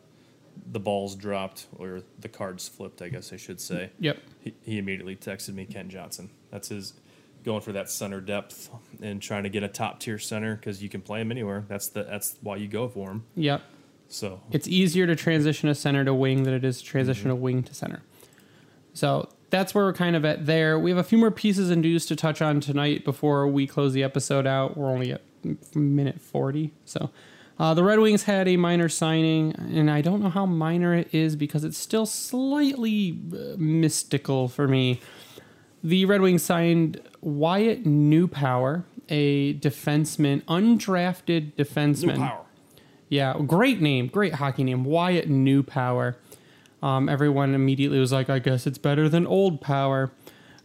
the balls dropped or the cards flipped. I guess I should say. Yep. He, he immediately texted me Ken Johnson. That's his going for that center depth and trying to get a top tier center because you can play him anywhere. That's the that's why you go for him. Yep. So It's easier to transition a center to wing than it is to transition a wing to center. So that's where we're kind of at there. We have a few more pieces and dues to touch on tonight before we close the episode out. We're only at minute 40. So uh, the Red Wings had a minor signing, and I don't know how minor it is because it's still slightly uh, mystical for me. The Red Wings signed Wyatt Newpower, a defenseman, undrafted defenseman. new power. Yeah, great name, great hockey name, Wyatt New Power. Um, everyone immediately was like, I guess it's better than Old Power.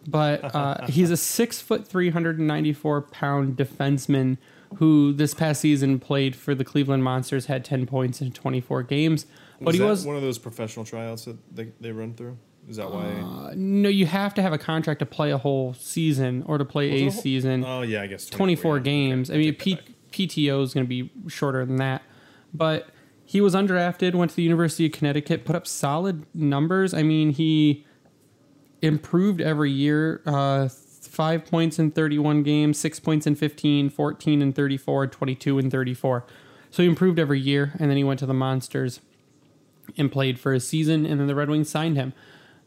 But uh, [LAUGHS] he's a six foot, 394 pound defenseman who this past season played for the Cleveland Monsters, had 10 points in 24 games. But Was he was, one of those professional tryouts that they, they run through. Is that why? uh, no, you have to have a contract to play a whole season or to play Was a whole- season. oh yeah, I guess 24 yeah. games. I mean, P- PTO is going to be shorter than that. But he was undrafted, went to the University of Connecticut, put up solid numbers. I mean, he improved every year. Uh, five points in 31 games, six points in 15, 14 in 34, 22 in 34. So he improved every year. And then he went to the Monsters and played for a season, and then the Red Wings signed him.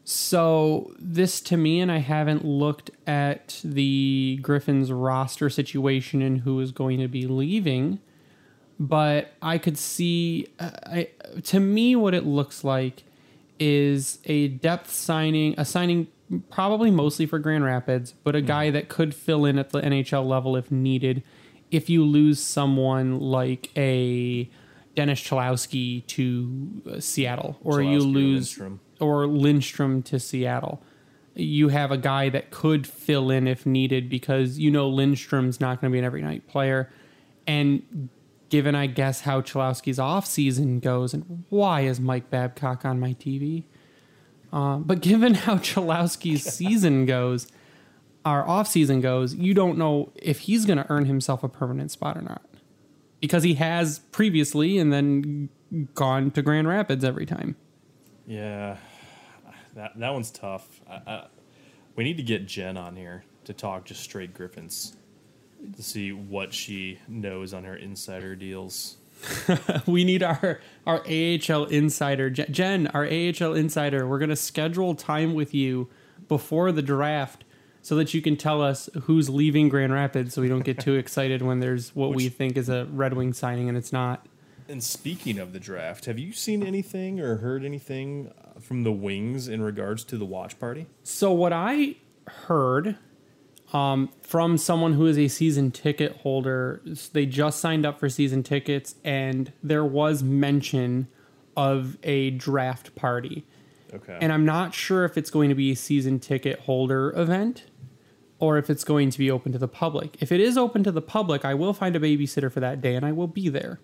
So this to me, and I haven't looked at the Griffins roster situation and who is going to be leaving, but I could see. uh, I to me, what it looks like is a depth signing, a signing probably mostly for Grand Rapids, but a guy that could fill in at the NHL level if needed. If you lose someone like a Dennis Cholowski to uh, Seattle, or you Cholowski or lose Lindstrom. or Lindstrom to Seattle. You have a guy that could fill in if needed because you know Lindstrom's not going to be an every night player. And given, I guess, how Cholowski's off season goes, and why is Mike Babcock on my TV? Uh, but given how Cholowski's [LAUGHS] season goes, our off season goes, you don't know if he's going to earn himself a permanent spot or not. Because he has previously and then gone to Grand Rapids every time. Yeah, that that one's tough. I, I, we need to get Jen on here to talk just straight Griffins to see what she knows on her insider deals. [LAUGHS] we need our our AHL insider Jen, our AHL insider. We're gonna schedule time with you before the draft so that you can tell us who's leaving Grand Rapids, so we don't get too [LAUGHS] excited when there's what we think is a Red Wing signing and it's not. And speaking of the draft, have you seen anything or heard anything from the Wings in regards to the watch party? So what I heard um, from someone who is a season ticket holder, they just signed up for season tickets, and there was mention of a draft party. Okay. And I'm not sure if it's going to be a season ticket holder event or if it's going to be open to the public. If it is open to the public, I will find a babysitter for that day and I will be there.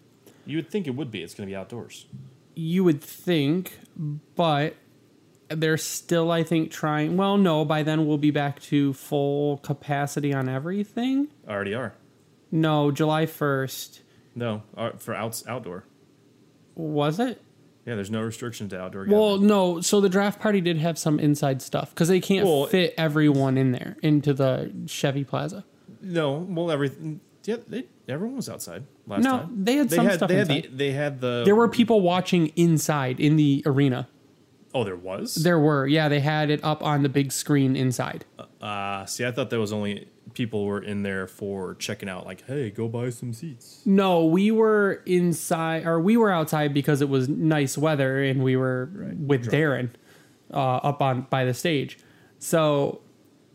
you would think it would be. It's going to be outdoors. You would think, but they're still, I think, trying. Well, no, by then we'll be back to full capacity on everything. Already are. No, July 1st. No, uh, for outs outdoor. Was it? Yeah, there's no restriction to outdoor. Well, gathering. no. So the draft party did have some inside stuff because they can't Well, fit everyone in there into the Chevy Plaza. no. Well, everything. Yeah, they, everyone was outside last No, time. they had some had, stuff They had, the, they had the. There were people watching inside in the arena. Oh, there was. There were, yeah, they had it up on the big screen inside. Uh, see, I thought there was only people were in there for checking out. Like, hey, go buy some seats. No, we were inside, or we were outside because it was nice weather, and we were with Darren uh, up on by the stage. So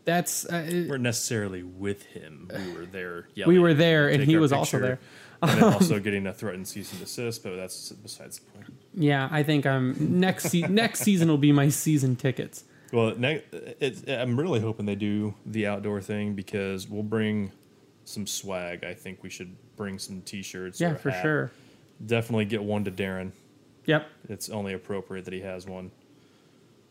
that's uh, We weren't necessarily with him. We were there. [SIGHS] we were there, and he was also there. and also [LAUGHS] getting a threatened cease and desist, but that's besides the point. Yeah, I think um next se- [LAUGHS] next season will be my season tickets. Well, ne- I'm really hoping they do the outdoor thing because we'll bring some swag. I think we should bring some T-shirts. Yeah, for hat. sure. Definitely get one to Darren. Yep. It's only appropriate that he has one.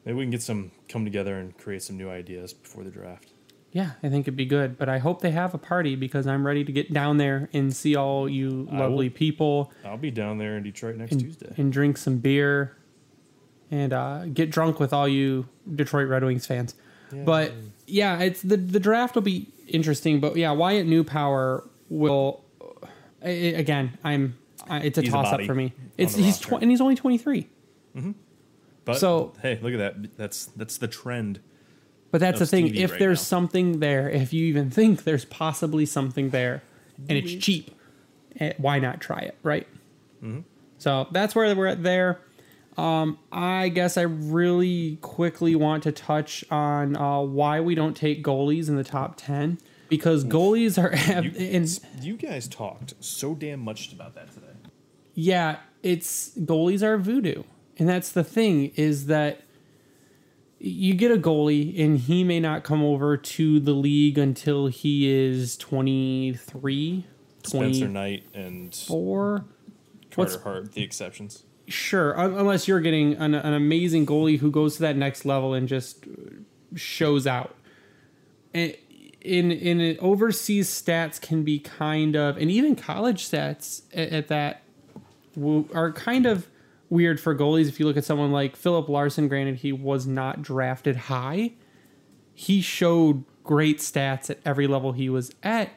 Maybe we can get some come together and create some new ideas before the draft. Yeah, I think it'd be good, but I hope they have a party because I'm ready to get down there and see all you I lovely will- people I'll be down there in Detroit next and, Tuesday. and drink some beer and uh, get drunk with all you Detroit Red Wings fans. But yeah, it's the the draft will be interesting. But yeah, Wyatt Newpower will I- I- again. I'm I, it's a He's a toss up for me. It's he's tw- and he's only 23. But so- hey, look at that. That's that's the trend. But that's the thing. Stevie If right there's now. something there, if you even think there's possibly something there, and it's cheap, eh, why not try it, right? Mm-hmm. So that's where we're at there. Um, I guess I really quickly want to touch on uh, why we don't take goalies in the top ten because goalies are You, [LAUGHS] in you guys talked so damn much about that today. yeah, it's goalies are voodoo. And that's the thing is that you get a goalie and he may not come over to the league until he is 23, Spencer Knight and 24. Carter What's Hart, the exceptions. sure, unless you're getting an, an amazing goalie who goes to that next level and just shows out. And in in overseas stats can be kind of and even college stats at, at that are kind of weird for goalies. If you look at someone like Filip Larsson granted he was not drafted high. He showed great stats at every level he was at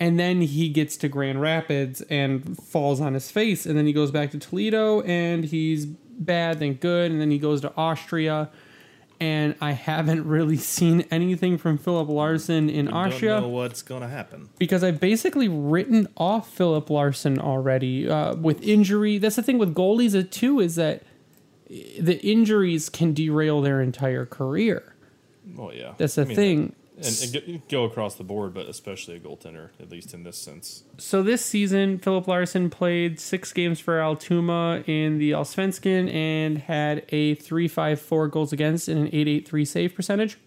and then he gets to Grand Rapids and falls on his face and then he goes back to Toledo and he's bad then good and then he goes to Austria and I haven't [LAUGHS] really seen anything from Filip Larsson in Austria Don't know what's gonna happen. because I've basically written off Filip Larsson already uh, with injury. That's the thing with goalies uh, too is that the injuries can derail their entire career. Oh yeah, That's the I mean, thing. And, and go- go across the board, but especially a goaltender, at least in this sense. So this season, Filip Larsson played six games for Almtuna in the Allsvenskan and had a 3.54 goals against and an 8.83 save percentage.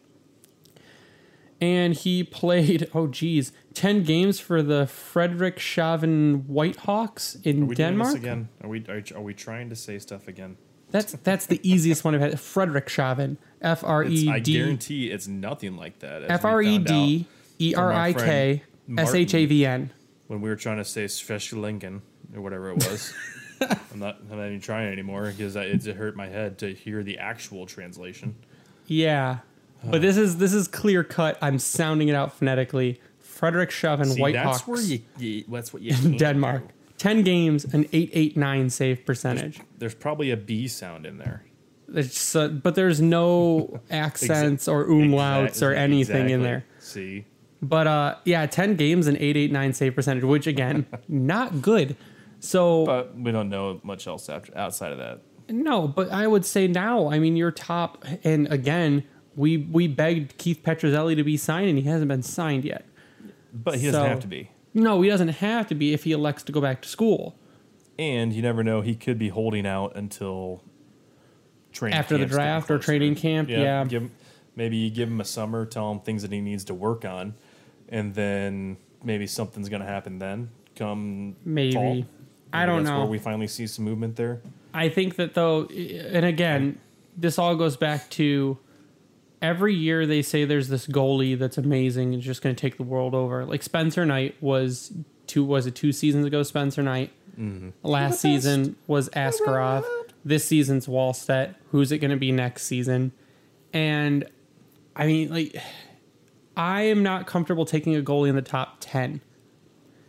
And he [LAUGHS] played, oh geez, 10 games for the Frederick Chauvin Whitehawks in Are we Denmark. doing this again? Are we are, are we trying to say stuff again? That's that's the easiest one I've had. Frederick Chauvin, F R E I D guarantee it's nothing like that. as we F R E found D out E R I K S H A V N. when we were trying to say Sveshlinken or whatever it was. [LAUGHS] I'm not. I'm not even trying anymore because it hurt my head to hear the actual translation. Yeah, but this is this is clear cut. I'm sounding it out phonetically. Frederick Chauvin See, Whitehawks that's where you, you. That's what you. [LAUGHS] can't Denmark. 10 games, an 889 save percentage. There's probably a B sound in there. It's, uh, but there's no [LAUGHS] accents or umlauts or Exact- anything in there. See, But uh, yeah, 10 games and 889 save percentage, which again, [LAUGHS] not good. So but we don't know much else after outside of that. no, but I would say now, I mean, you're top. And again, we we begged Keith Petruzzelli to be signed, and he hasn't been signed yet. But he doesn't So- have to be. No, he doesn't have to be if he elects to go back to school And you never know; he could be holding out until training after the draft or training camp. Yeah, Give him, maybe you give him a summer, tell him things that he needs to work on, and then maybe something's going to happen then. Come Maybe. fall. I don't that's know. Where we finally see some movement there. I think that though, and again, this all goes back to every year they say there's this goalie that's amazing and just going to take the world over. Like Spencer Knight was two was it two seasons ago? Spencer Knight. Mm-hmm. Last season was Askarov. This season's Wallstedt. Who's it going to be next season? And I mean, like, I am not comfortable taking a goalie in the top ten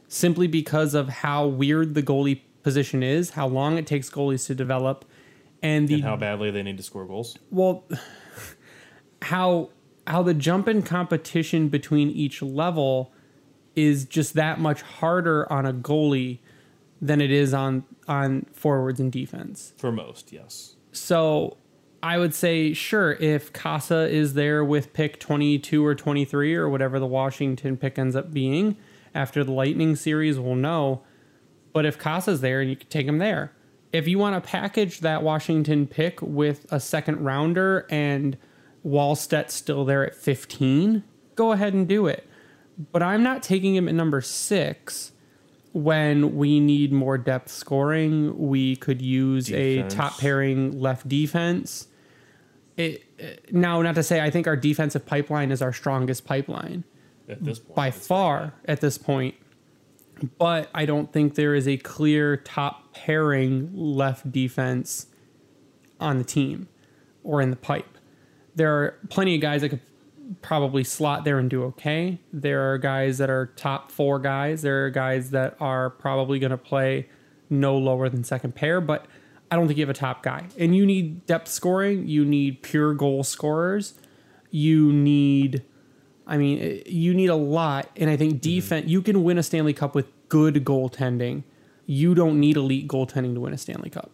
simply because of how weird the goalie position is, how long it takes goalies to develop, and the And how badly they need to score goals. well how how the jump in competition between each level is just that much harder on a goalie than it is on on forwards and defense. For most, yes. So I would say, sure, if Cossa is there with pick 22 or 23 or whatever the Washington pick ends up being after the Lightning series, we'll know. But if Cossa's there, and you can take him there. If you want to package that Washington pick with a second rounder and Wallstedt still there at 15, go ahead and do it. But I'm not taking him at number six when we need more depth scoring. We could use Defense. a top pairing left defense. It, uh, now, not to say I think our defensive pipeline is our strongest pipeline At this point, by far at this point. But I don't think there is a clear top pairing left defense on the team or in the pipe. There are plenty of guys that could probably slot there and do okay. There are guys that are top four guys. There are guys that are probably going to play no lower than second pair, but I don't think you have a top guy. And you need depth scoring, you need pure goal scorers, you need I mean, eh, you need a lot, and I think mm-hmm. defense. You can win a Stanley Cup with good goaltending. You don't need elite goaltending to win a Stanley Cup.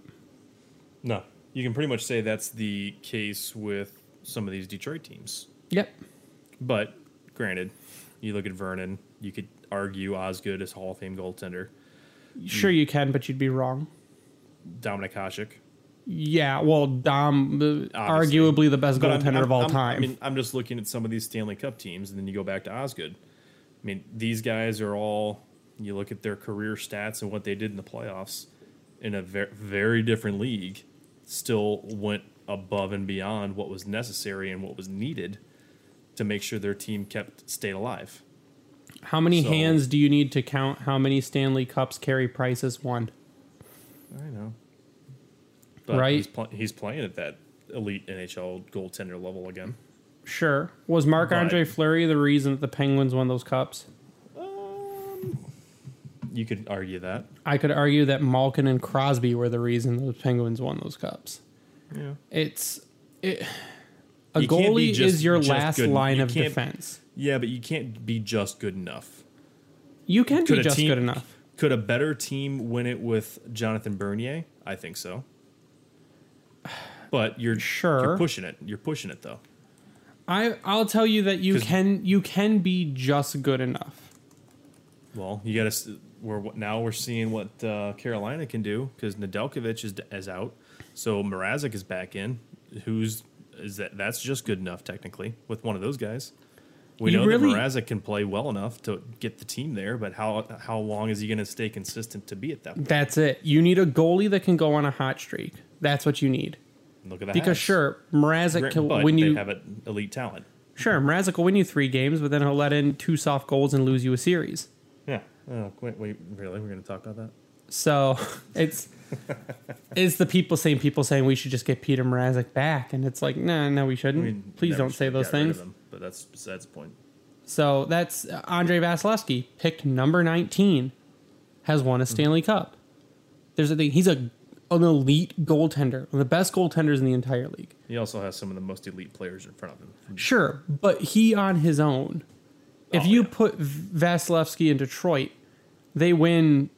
No, you can pretty much say that's the case with some of these Detroit teams. Yep. But granted, you look at Vernon, you could argue Osgood is Hall of Fame goaltender. Sure, you can, but you'd be wrong. Dominik Hasek. Yeah, well, Dom, uh, Obviously. arguably the best But I'm- goaltender I'm- of all I'm- time. I mean, I'm just looking at some of these Stanley Cup teams, and then you go back to Osgood. I mean, these guys are all. You look at their career stats and what they did in the playoffs in a very, very different league. Still went above and beyond what was necessary and what was needed to make sure their team kept stayed alive. how many so- hands do you need to count how many Stanley Cups Carey Price has won? I know, but Right. He's, pl- he's playing at that elite NHL goaltender level again. Sure. Was Marc Andre Fleury the reason that the Penguins won those cups? Um, you could argue that. I could argue that Malkin and Crosby were the reason those Penguins won those cups. Yeah. It's it, a You goalie just- is your last good. line You of defense. Yeah, but you can't be just good enough. You can Could be just team- good enough. Could a better team win it with Jonathan Bernier? I think so. But you're Sure. You're pushing it. You're pushing it though. I I'll tell you that you can you can be just good enough. Well, you got to. We're now we're seeing what uh, Carolina can do because Nedeljkovic is is out, so Mrazek is back in. Who's is that? That's just good enough technically with one of those guys. We You know really- that Mrazek can play well enough to get the team there, but how how long is he going to stay consistent to be at that? point? That's it. You need a goalie that can go on a hot streak. That's what you need. Look at that. Because sure, Mrazek can win they you. have an elite talent. Sure, Mrazek will win you three games, but then he'll let in two soft goals and lose you a series. Yeah. Oh, wait, wait, really? We're going to talk about that? So [LAUGHS] it's it's the people saying people saying we should just get Peter Mrazek back, and it's like no, no, we shouldn't. Mean, Please don't say those got rid of things. him, but that's besides the point. So that's uh, Andrei Vasilevskiy, picked number 19. has won a Stanley Cup. There's a thing. He's a an elite goaltender, one of the best goaltenders in the entire league. He also has some of the most elite players in front of him. Sure, but he on his own. If Oh, you yeah. put Vasilevskiy in Detroit, they win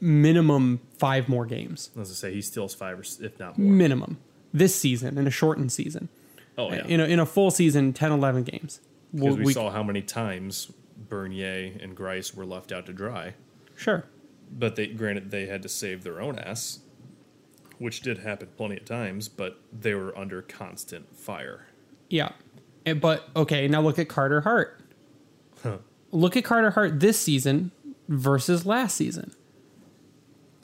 minimum five more games. As I say, he steals five or if not more. Minimum. This season, in a shortened season. Oh yeah, In, a, in a full season, 10, 11 games. because we, we- saw how many times Bernier and Greiss were left out to dry. Sure. But they granted they had to save their own ass, which did happen plenty of times. But they were under constant fire. Yeah. And- But okay, now look at Carter Hart. Look at Carter Hart this season versus last season.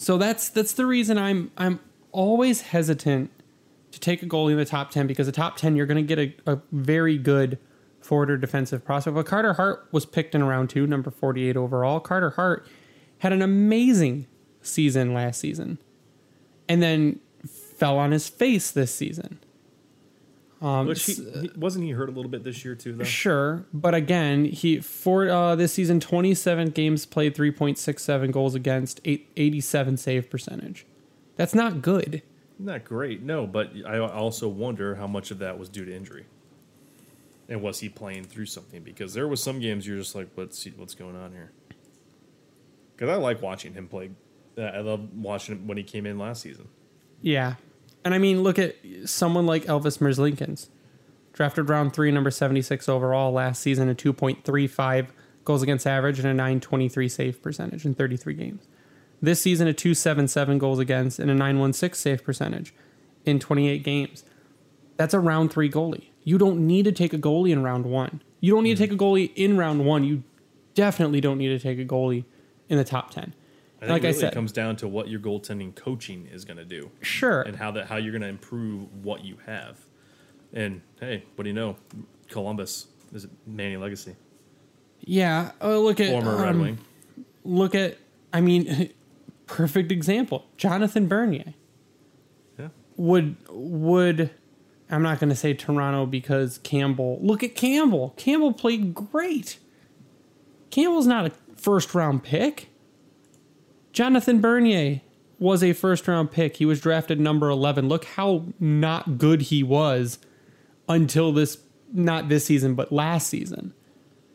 So that's that's the reason I'm I'm always hesitant to take a goalie in the top ten because the top ten you're going to get a, a very good forward or defensive prospect. But Carter Hart was picked in round two, number forty eight overall. Carter Hart had an amazing season last season, and then fell on his face this season. Um, Which he, he- wasn't he hurt a little bit this year too, though. Sure, but again, he for uh, this season, twenty seven games played, three point six seven goals against, eight, 87 save percentage. That's not good. Not great, no. But I also wonder how much of that was due to injury, and was he playing through something? Because there was some games you're just like, let's see what's going on here. Because I like watching him play. Uh, I love watching him when he came in last season. Yeah, and I mean, look at someone like Elvis Merzlikins, drafted round three, number seventy six overall last season, a two point three five goals against average and a nine twenty three save percentage in thirty three games. This season, a two seven seven goals against and a nine one six save percentage in twenty eight games. That's a round three goalie. You don't need to take a goalie in round one. You don't need to mm-hmm. take a goalie in round one. You definitely don't need to take a goalie in the top ten. I think Like I really said- it comes down to what your goaltending coaching is going to do, Sure, and how that how you're going to improve what you have. And hey, what do you know? Columbus is Manny Legace, yeah. Oh, look at former Red um, Wing. look at I mean [LAUGHS] perfect example. Jonathan Bernier Yeah, would would I'm not going to say Toronto because Campbell. Look at Campbell. Campbell played great. Campbell's not a first round pick. Jonathan Bernier was a first round pick. He was drafted number 11. Look how not good he was until this not this season but last season.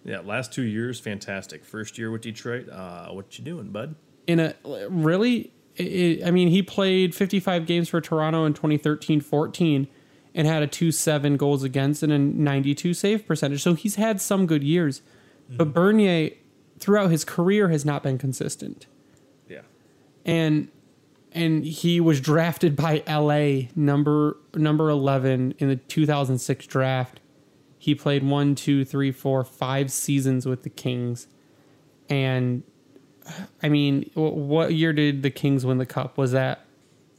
yeah. Last two years, fantastic. First year with Detroit, uh, what you doing, bud? in a really i I mean he played 55 games for Toronto in 2013-14 and had a 2-7 goals against and a 92 save percentage so he's had some good years but Bernier throughout his career has not been consistent and and he was drafted by LA number number 11 in the 2006 draft he played one two three four five seasons with the Kings and I mean, what year did the Kings win the cup? Was that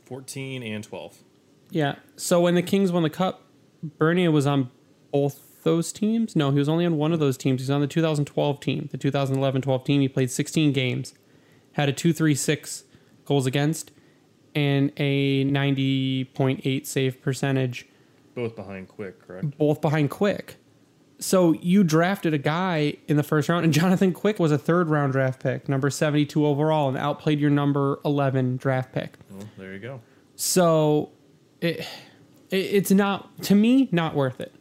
fourteen and twelve. yeah? So when the Kings won the cup, Bernier was on both those teams. No, he was only on one of those teams. He's on the 2012 team, the 2011-12 team. He played 16 games, had a 2.36 goals against, and a 90.8 save percentage, Both behind Quick, correct? both behind Quick. So you drafted a guy in the first round, and Jonathan Quick was a third round draft pick, number 72 overall, and outplayed your number 11 draft pick. Well, there you go. So it, it it's not to me not worth it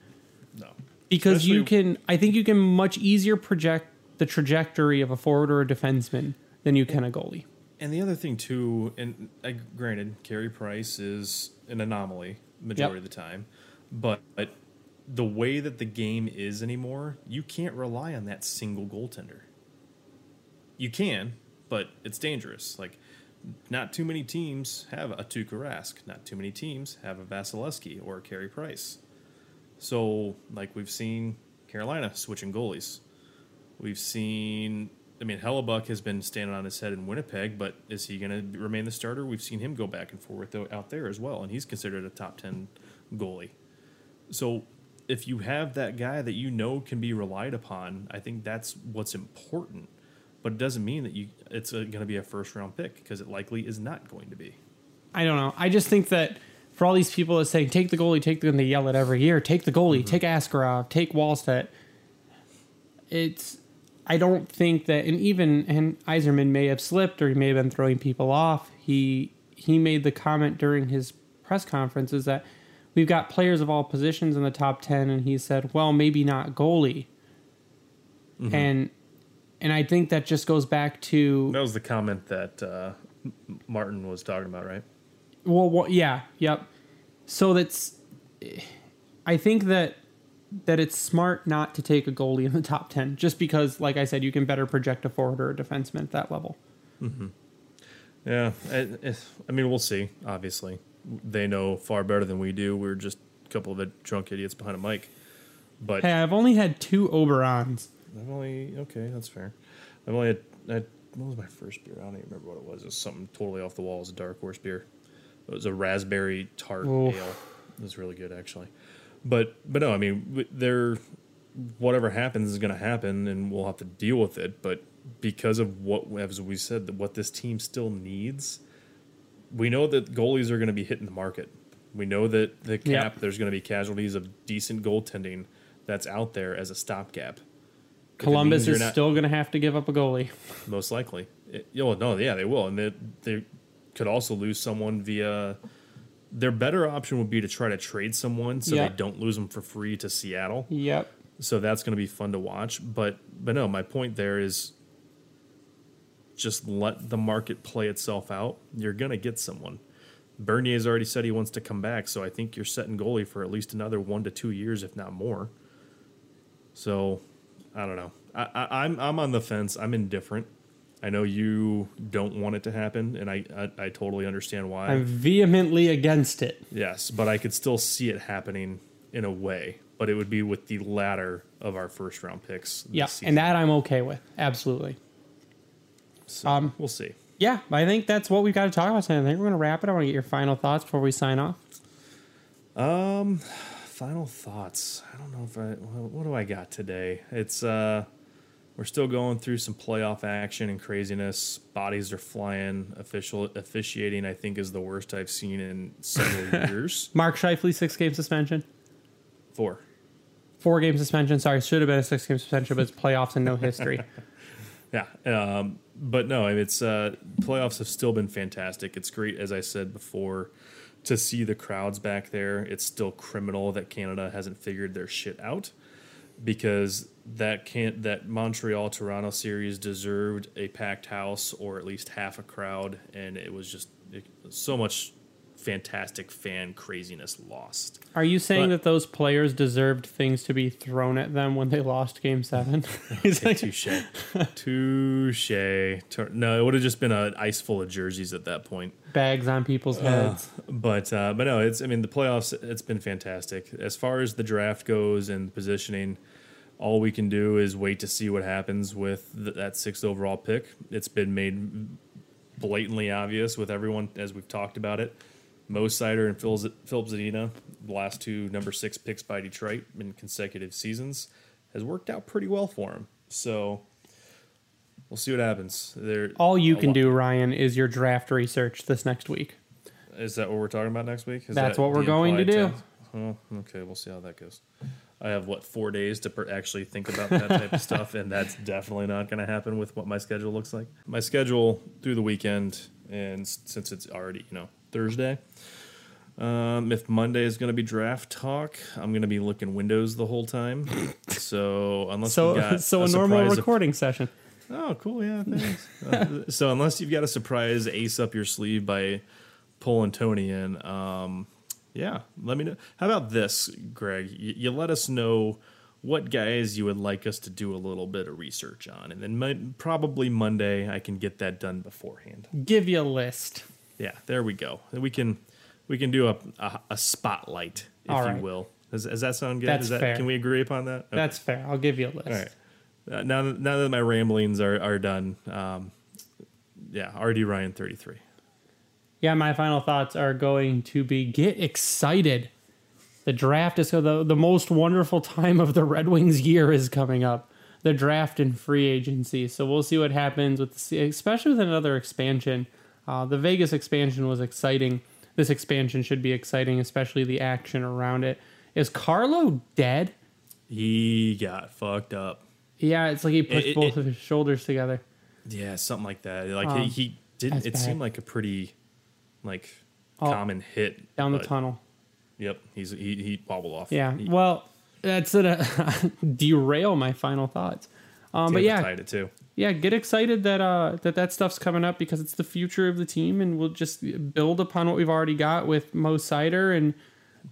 No, because you can I think you can much easier project the trajectory of a forward or a defenseman than you can a goalie. And the other thing too, and uh, granted, Carey Price is an anomaly majority Yep. of the time, but, but the way that the game is anymore, you can't rely on that single goaltender. You can, but it's dangerous. Like, not too many teams have a Tuukka Rask. Not too many teams have a Vasilevskiy or a Carey Price. So, like we've seen Carolina switching goalies. We've seen, I mean, Hellebuyck has been standing on his head in Winnipeg, but is he going to remain the starter? We've seen him go back and forth out there as well, and he's considered a top 10 goalie. So if you have that guy that you know can be relied upon, I think that's what's important. But it doesn't mean that you it's going to be a first round pick because it likely is not going to be. I don't know. I just think that for all these people that say take the goalie, take the and they yell it every year, take the goalie, mm-hmm. take Askarov, take Wallstedt. It's I don't think that, and even and Yzerman may have slipped or he may have been throwing people off. He he made the comment during his press conference is that we've got players of all positions in the top ten, and he said, well, maybe not goalie, and and I think that just goes back to That was the comment that uh, Martin was talking about, right? Well, well, yeah, yep. So that's, I think that that it's smart not to take a goalie in the top ten, just because, like I said, you can better project a forward or a defenseman at that level. Mm-hmm. Yeah, I, I mean, we'll see. Obviously, they know far better than we do. We're just a couple of drunk idiots behind a mic. But Hey, I've only had two Oberons. I've only okay, that's fair. I've only had, had what was my first beer? I don't even remember what it was. It was something totally off the wall. It was a dark horse beer. It was a raspberry tart Oof. ale. It was really good actually. But but no, I mean there whatever happens is going to happen and we'll have to deal with it, but because of what as we said that what this team still needs, we know that goalies are going to be hitting the market. We know that the cap Yep. there's going to be casualties of decent goaltending that's out there as a stopgap. Columbus is not- still going to have to give up a goalie. most likely. It, know, no, yeah, they will, and they they could also lose someone via. Their better option would be to try to trade someone so Yeah. they don't lose them for free to Seattle. Yep. So that's going to be fun to watch. But but no, my point there is just let the market play itself out. You're going to get someone. Bernier's already said he wants to come back, so I think you're setting goalie for at least another one to two years, if not more. So I don't know. I, I, I'm I'm on the fence. I'm indifferent. I know you don't want it to happen, and I I, I totally understand why. I'm vehemently against it. Yes, but I could still see it happening in a way, but it would be with the latter of our first round picks. Yeah, season. and that I'm okay with. Absolutely. So, um, we'll see. Yeah, I think that's what we've got to talk about tonight. I think we're going to wrap it. I want to get your final thoughts before we sign off. Um, final thoughts. I don't know if I what, what do I got today. It's uh, we're still going through some playoff action and craziness. Bodies are flying. Official officiating, I think, is the worst I've seen in several [LAUGHS] years. Mark Scheifele, six game suspension. Four. Four game suspension. Sorry, should have been a six game suspension, but it's playoffs and no history. [LAUGHS] Yeah, um, but no, it's uh, playoffs have still been fantastic. It's great, as I said before, to see the crowds back there. It's still criminal that Canada hasn't figured their shit out because that can't that Montreal Toronto series deserved a packed house or at least half a crowd, and it was just it, so much fantastic fan craziness lost. Are you saying But- that those players deserved things to be thrown at them when they lost game seven? [LAUGHS] He's like, Touche, [LAUGHS] touche. No, it would have just been an ice full of jerseys at that point. bags on people's heads. But uh, but no, it's I mean the playoffs. It's been fantastic as far as the draft goes and positioning. All we can do is wait to see what happens with th- that sixth overall pick. It's been made blatantly obvious with everyone as we've talked about it. Mo Seider and Phil, Z- Filip Zadina, the last two number six picks by Detroit in consecutive seasons, has worked out pretty well for him. So we'll see what happens. There, All you can lot- do, Ryan, is your draft research this next week. Is that what we're talking about next week? Is That's that what we're going to do. Oh, okay, we'll see how that goes. I have what four days to per- actually think about that type of stuff, and that's definitely not going to happen with what my schedule looks like. My schedule through the weekend, and since it's already you know Thursday, um, if Monday is going to be draft talk, I'm going to be looking Windows the whole time. [LAUGHS] So unless So, got [LAUGHS] so a, normal surprise of- recording session. Oh, cool. Yeah, thanks. Uh, so unless you've got a surprise ace up your sleeve by pulling Tony in, um, yeah, let me know. How about this, Greg? You, you let us know what guys you would like us to do a little bit of research on, and then mon- probably Monday I can get that done beforehand. Give you a list. Yeah, there we go. We can we can do a a, a spotlight, if you will. Does, does that sound good? That's Is that, fair. Can we agree upon that? Okay. That's fair. I'll give you a list. All right. Uh, now, that- now that my ramblings are, are done, um, yeah, RD Ryan 33. Yeah, my final thoughts are going to be get excited. The draft is the the most wonderful time of the Red Wings year is coming up. The draft and free agency. So we'll see what happens with the, especially with another expansion. Uh, the Vegas expansion was exciting. This expansion should be exciting, especially the action around it. Is Carlo dead? He got fucked up. Yeah, it's like he pushed It- it- both it- of his shoulders together. Yeah, something like that. Like Um, he, he didn't. It bad. seemed like a pretty like Oh, common hit Down the tunnel. Yep, he's he he wobbled off. Yeah. he, Well, that's gonna [LAUGHS] derail my final thoughts. Um, but yeah, tied it too. Yeah, get excited that uh that that stuff's coming up because it's the future of the team, and we'll just build upon what we've already got with Mo Seider and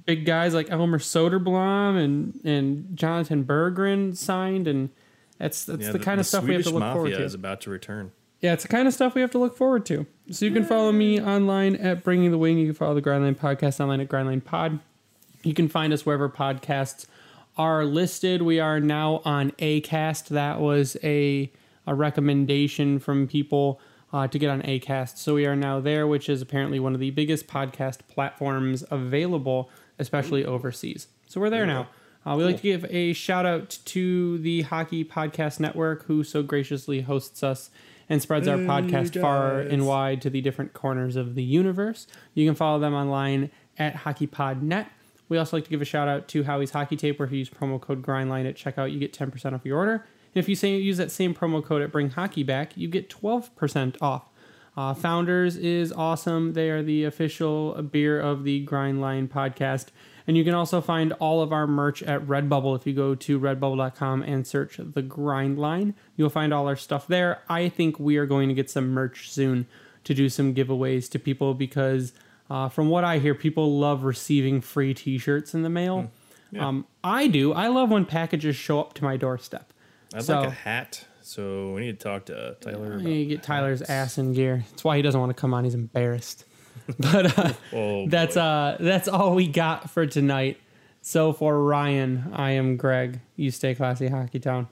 big guys like Elmer Soderblom and and Jonathan Berggren signed, and that's that's Yeah, the, kind of stuff we have to Swedish look forward Mafia to. is about to return. Yeah, it's the kind of stuff we have to look forward to. So you can follow me online at Bringing the Wing. You can follow the Grindline Podcast online at Grindline Pod. You can find us wherever podcasts are listed. We are now on Acast. That was a a recommendation from people uh, to get on Acast. So we are now there, which is apparently one of the biggest podcast platforms available, especially overseas. So we're there now. Uh, we like to give a shout out to the Hockey Podcast Network, who so graciously hosts us and spreads our podcast far and wide to the different corners of the universe. You can follow them online at HockeyPodNet. We also like to give a shout out to Howie's Hockey Tape, where if you use promo code GrindLine at checkout, you get 10% off your order. If you say use that same promo code at Bring Hockey Back, you get 12% off. Uh, Founders is awesome. They are the official beer of the Grindline podcast. And you can also find all of our merch at Redbubble. If you go to redbubble.com and search the Grind Line, you'll find all our stuff there. I think we are going to get some merch soon to do some giveaways to people because, uh, from what I hear, people love receiving free t shirts in the mail. Yeah. Um, I do. I love when packages show up to my doorstep. I'd So- like a hat, so we need to talk to Tyler. About You get hats. Tyler's ass in gear. That's why he doesn't want to come on. He's embarrassed. [LAUGHS] But uh, [LAUGHS] Oh, that's boy. uh that's all we got for tonight. So for Ryan, I am Greg. You stay classy, Hockey Town.